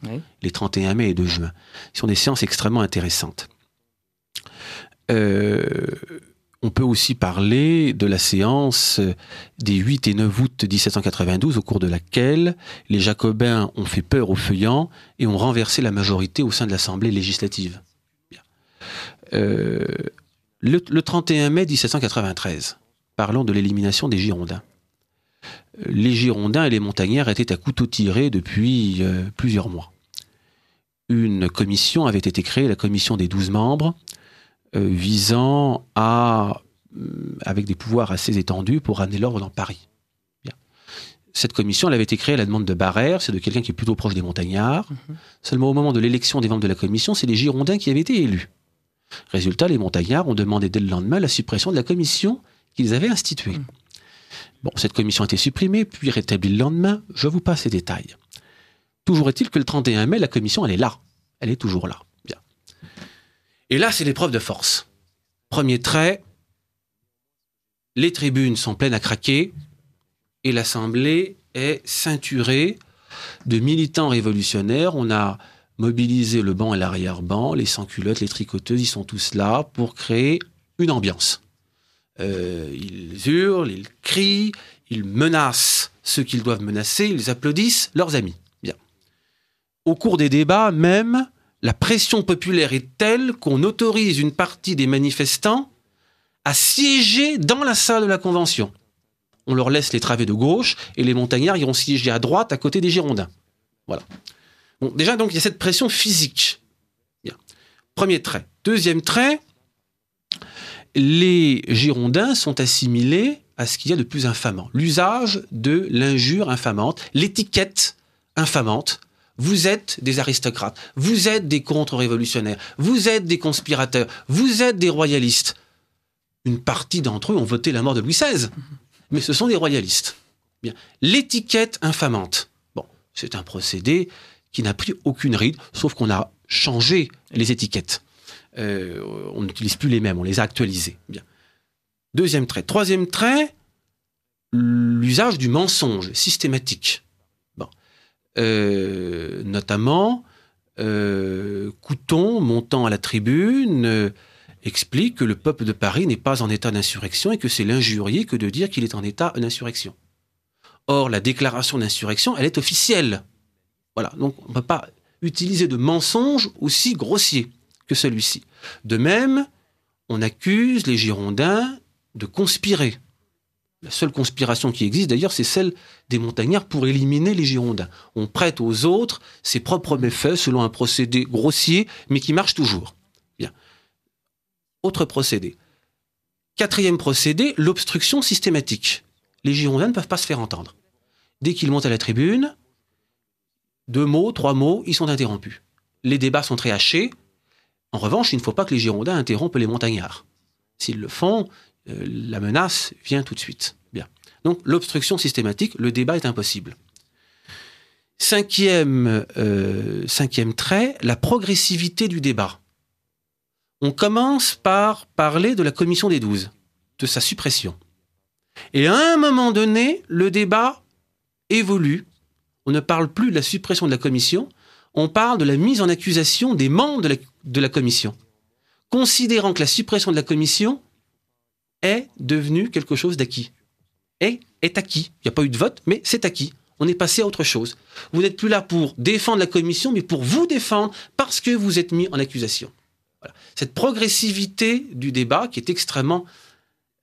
les 31 mai et 2 juin. Ce sont des séances extrêmement intéressantes. Euh, on peut aussi parler de la séance des 8 et 9 août 1792, au cours de laquelle les Jacobins ont fait peur aux feuillants et ont renversé la majorité au sein de l'Assemblée législative. Euh, le, 31 mai 1793, parlons de l'élimination des Girondins. Les Girondins et les montagnards étaient à couteau tiré depuis euh, plusieurs mois. Une commission avait été créée, la commission des 12 membres, euh, visant à, euh, avec des pouvoirs assez étendus pour ramener l'ordre dans Paris. Cette commission, elle avait été créée à la demande de Barrère, c'est de quelqu'un qui est plutôt proche des montagnards. Mhm. Seulement au moment de l'élection des membres de la commission, c'est les Girondins qui avaient été élus. Résultat, les montagnards ont demandé dès le lendemain la suppression de la commission qu'ils avaient instituée. Mhm. Bon, cette commission a été supprimée, puis rétablie le lendemain. Je vous passe les détails. Toujours est-il que le 31 mai, la commission, elle est là. Elle est toujours là. Et là, c'est l'épreuve de force. Premier trait, les tribunes sont pleines à craquer et l'Assemblée est ceinturée de militants révolutionnaires. On a mobilisé le banc et l'arrière-banc, les sans-culottes, les tricoteuses, ils sont tous là pour créer une ambiance. Euh, ils hurlent, ils crient, ils menacent ceux qu'ils doivent menacer, ils applaudissent leurs amis. Bien. Au cours des débats, même, la pression populaire est telle qu'on autorise une partie des manifestants à siéger dans la salle de la Convention. on leur laisse les travées de gauche et les montagnards iront siéger à droite à côté des Girondins. Voilà. Déjà, donc, il y a cette pression physique. Premier trait. Deuxième trait, les Girondins sont assimilés à ce qu'il y a de plus infamant. L'usage de l'injure infamante, l'étiquette infamante. Vous êtes des aristocrates, vous êtes des contre-révolutionnaires, vous êtes des conspirateurs, vous êtes des royalistes. Une partie d'entre eux ont voté la mort de Louis XVI, mais ce sont des royalistes. Bien. L'étiquette infamante. Bon, c'est un procédé qui n'a pris aucune ride, sauf qu'on a changé les étiquettes. Euh, on n'utilise plus les mêmes, on les a actualisées. Deuxième trait. Troisième trait, l'usage du mensonge systématique. Euh, notamment, euh, Couton, montant à la tribune, euh, explique que le peuple de Paris n'est pas en état d'insurrection et que c'est l'injurier que de dire qu'il est en état d'insurrection. Or, la déclaration d'insurrection, elle est officielle. Voilà, donc on ne peut pas utiliser de mensonge aussi grossier que celui-ci. De même, on accuse les Girondins de conspirer. La seule conspiration qui existe d'ailleurs, c'est celle des montagnards pour éliminer les Girondins. On prête aux autres ses propres méfaits selon un procédé grossier, mais qui marche toujours. Bien. Autre procédé. Quatrième procédé, l'obstruction systématique. Les Girondins ne peuvent pas se faire entendre. Dès qu'ils montent à la tribune, deux mots, trois mots, ils sont interrompus. Les débats sont très hachés. En revanche, il ne faut pas que les Girondins interrompent les montagnards. S'ils le font, euh, la menace vient tout de suite. Bien. Donc l'obstruction systématique, le débat est impossible. Cinquième, euh, cinquième trait, la progressivité du débat. On commence par parler de la commission des douze, de sa suppression. Et à un moment donné, le débat évolue. On ne parle plus de la suppression de la commission, on parle de la mise en accusation des membres de la commission, considérant que la suppression de la commission est devenu quelque chose d'acquis. Et est acquis. Il n'y a pas eu de vote, mais c'est acquis. On est passé à autre chose. Vous n'êtes plus là pour défendre la commission, mais pour vous défendre parce que vous êtes mis en accusation. Cette progressivité du débat qui est extrêmement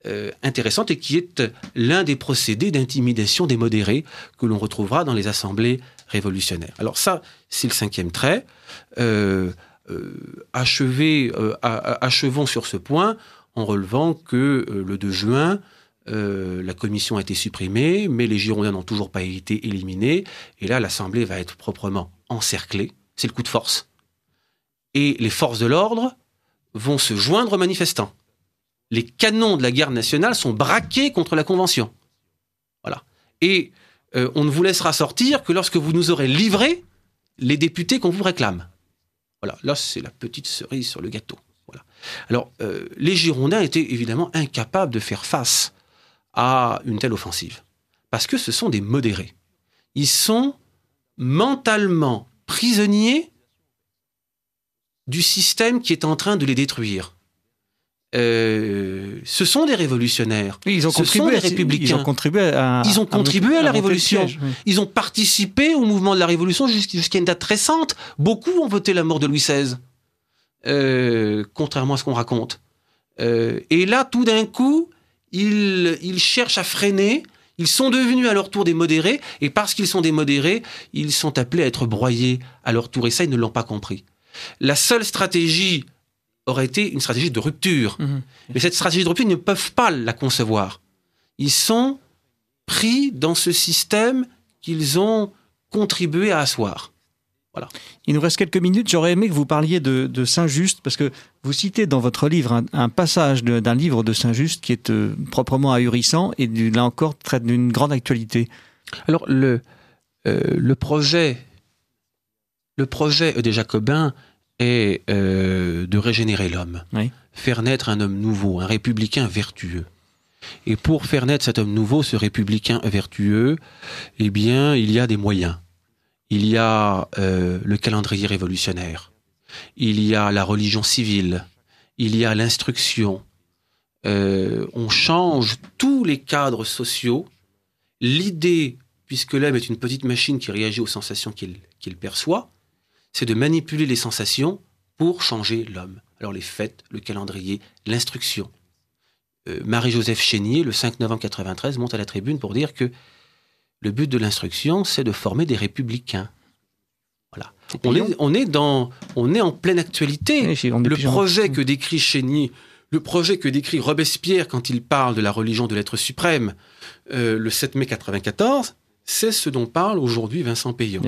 euh, intéressante et qui est l'un des procédés d'intimidation des modérés que l'on retrouvera dans les assemblées révolutionnaires. Alors ça, c'est le cinquième trait. Euh, euh, euh, achevons sur ce point en relevant que euh, le 2 juin, euh, la commission a été supprimée, mais les Girondins n'ont toujours pas été éliminés. Et là, l'Assemblée va être proprement encerclée. C'est le coup de force. Et les forces de l'ordre vont se joindre aux manifestants. Les canons de la garde nationale sont braqués contre la Convention. Voilà. Et euh, on ne vous laissera sortir que lorsque vous nous aurez livré les députés qu'on vous réclame. Voilà, là c'est la petite cerise sur le gâteau. Alors, euh, les Girondins étaient évidemment incapables de faire face à une telle offensive, parce que ce sont des modérés. Ils sont mentalement prisonniers du système qui est en train de les détruire. Euh, ce sont des révolutionnaires. Oui, ils ont ce contribué sont des républicains. Ils ont contribué à, Ils ont contribué à, la révolution. siège, oui. Ils ont participé au mouvement de la révolution jusqu'- jusqu'à une date récente. Beaucoup ont voté la mort de Louis XVI, euh, contrairement à ce qu'on raconte. Euh, et là, tout d'un coup, ils, ils cherchent à freiner. Ils sont devenus à leur tour des modérés, et parce qu'ils sont des modérés, ils sont appelés à être broyés à leur tour. Et ça, ils ne l'ont pas compris. La seule stratégie aurait été une stratégie de rupture. Mhm. Mais cette stratégie de rupture, ils ne peuvent pas la concevoir. Ils sont pris dans ce système qu'ils ont contribué à asseoir. Il nous reste quelques minutes. J'aurais aimé que vous parliez de, de Saint-Just, parce que vous citez dans votre livre un, un passage d'un livre de Saint-Just qui est euh, proprement ahurissant et du- là encore traite d'une grande actualité. Alors, le, euh, le projet, le projet des Jacobins est euh, de régénérer l'homme, Oui. faire naître un homme nouveau, un républicain vertueux. Et pour faire naître cet homme nouveau, ce républicain vertueux, eh bien, il y a des moyens. Il y a euh, le calendrier révolutionnaire, il y a la religion civile, il y a l'instruction. Euh, on change tous les cadres sociaux. L'idée puisque l'homme est une petite machine qui réagit aux sensations qu'il perçoit, c'est de manipuler les sensations pour changer l'homme. Alors les fêtes, le calendrier, l'instruction. Marie-Joseph Chénier, le 5 novembre 93, monte à la tribune pour dire que le but de l'instruction, c'est de former des républicains. Voilà. On est, on est, dans, on est en pleine actualité. le projet que décrit Chénier, le projet que décrit Robespierre quand il parle de la religion de l'être suprême euh, le 7 mai 94, c'est ce dont parle aujourd'hui Vincent Payon.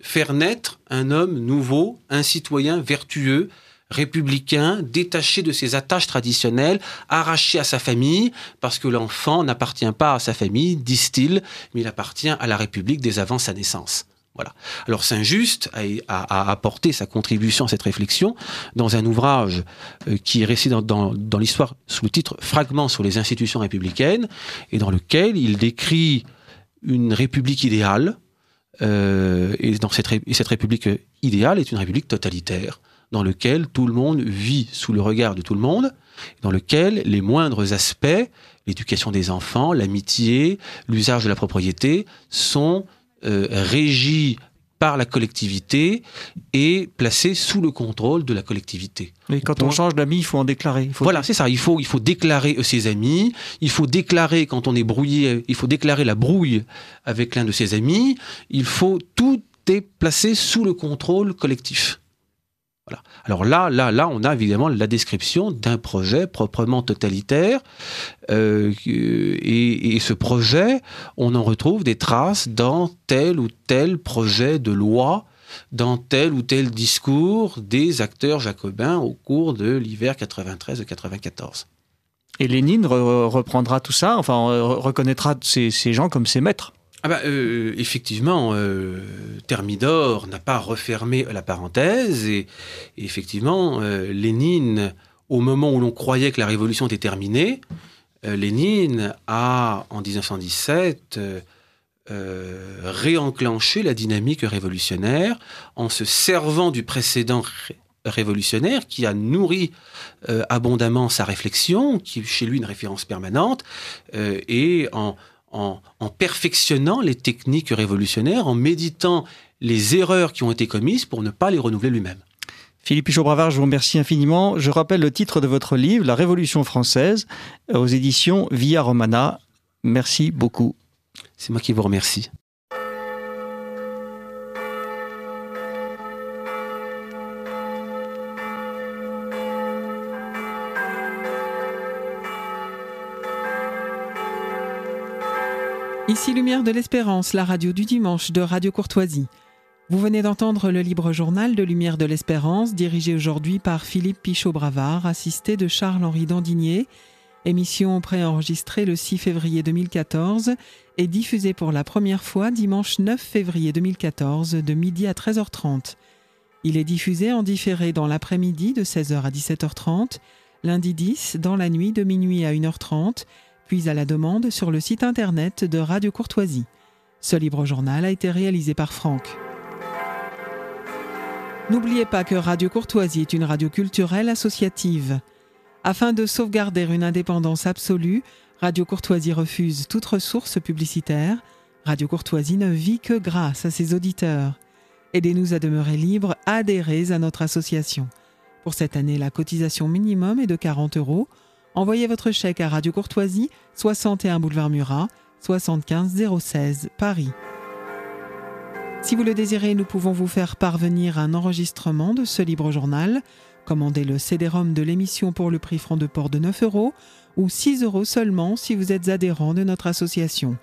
Faire naître un homme nouveau, un citoyen vertueux, républicain, détaché de ses attaches traditionnelles, arraché à sa famille, parce que l'enfant n'appartient pas à sa famille, disent-ils, mais il appartient à la République dès avant sa naissance. Voilà. Alors Saint-Just a, apporté sa contribution à cette réflexion dans un ouvrage euh, qui est resté dans, l'histoire sous le titre Fragments sur les institutions républicaines, et dans lequel il décrit une république idéale, euh, et, dans et cette république idéale est une république totalitaire, dans lequel tout le monde vit sous le regard de tout le monde, dans lequel les moindres aspects, l'éducation des enfants, l'amitié, l'usage de la propriété, sont euh, régis par la collectivité et placés sous le contrôle de la collectivité. Mais quand on change d'amis, il faut en déclarer. voilà, c'est ça. Il faut, il faut déclarer ses amis. Il faut déclarer quand on est brouillé. Il faut déclarer la brouille avec l'un de ses amis. Il faut tout est placé sous le contrôle collectif. Alors là, on a évidemment la description d'un projet proprement totalitaire. Euh, et, ce projet, on en retrouve des traces dans tel ou tel projet de loi, dans tel ou tel discours des acteurs jacobins au cours de l'hiver 93-94. Et Lénine reprendra tout ça, enfin reconnaîtra ces gens comme ses maîtres. Ah bah, euh, effectivement, euh, Thermidor n'a pas refermé la parenthèse et, effectivement, euh, Lénine, au moment où l'on croyait que la révolution était terminée, Lénine a, en 1917, réenclenché la dynamique révolutionnaire en se servant du précédent révolutionnaire qui a nourri abondamment sa réflexion, qui est chez lui une référence permanente, et en en, perfectionnant les techniques révolutionnaires, en méditant les erreurs qui ont été commises pour ne pas les renouveler lui-même. Philippe Pichot-Bravard, je vous remercie infiniment. Je rappelle le titre de votre livre, La Révolution française, aux éditions Via Romana. Merci beaucoup. C'est moi qui vous remercie. Ici Lumière de l'Espérance, la radio du dimanche de Radio Courtoisie. Vous venez d'entendre le libre journal de Lumière de l'Espérance, dirigé aujourd'hui par Philippe Pichot-Bravard, assisté de Charles-Henri Dandinier. Émission préenregistrée le 6 février 2014 et diffusée pour la première fois dimanche 9 février 2014 de midi à 13h30. Il est diffusé en différé dans l'après-midi de 16h à 17h30, lundi 10 dans la nuit de minuit à 1h30 puis à la demande sur le site internet de Radio Courtoisie. Ce libre journal a été réalisé par Franck. N'oubliez pas que Radio Courtoisie est une radio culturelle associative. Afin de sauvegarder une indépendance absolue, Radio Courtoisie refuse toute ressource publicitaire. Radio Courtoisie ne vit que grâce à ses auditeurs. Aidez-nous à demeurer libres, adhérez à notre association. Pour cette année, la cotisation minimum est de 40 euros. Envoyez votre chèque à Radio Courtoisie, 61 boulevard Murat, 75 016 Paris. Si vous le désirez, nous pouvons vous faire parvenir un enregistrement de ce libre journal. Commandez le CD-ROM de l'émission pour le prix franc de port de 9 euros ou 6 euros seulement si vous êtes adhérent de notre association.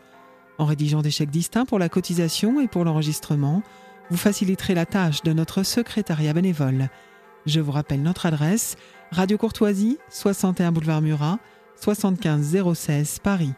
En rédigeant des chèques distincts pour la cotisation et pour l'enregistrement, vous faciliterez la tâche de notre secrétariat bénévole. Je vous rappelle notre adresse Radio Courtoisie, 61 boulevard Murat, 75 016 Paris.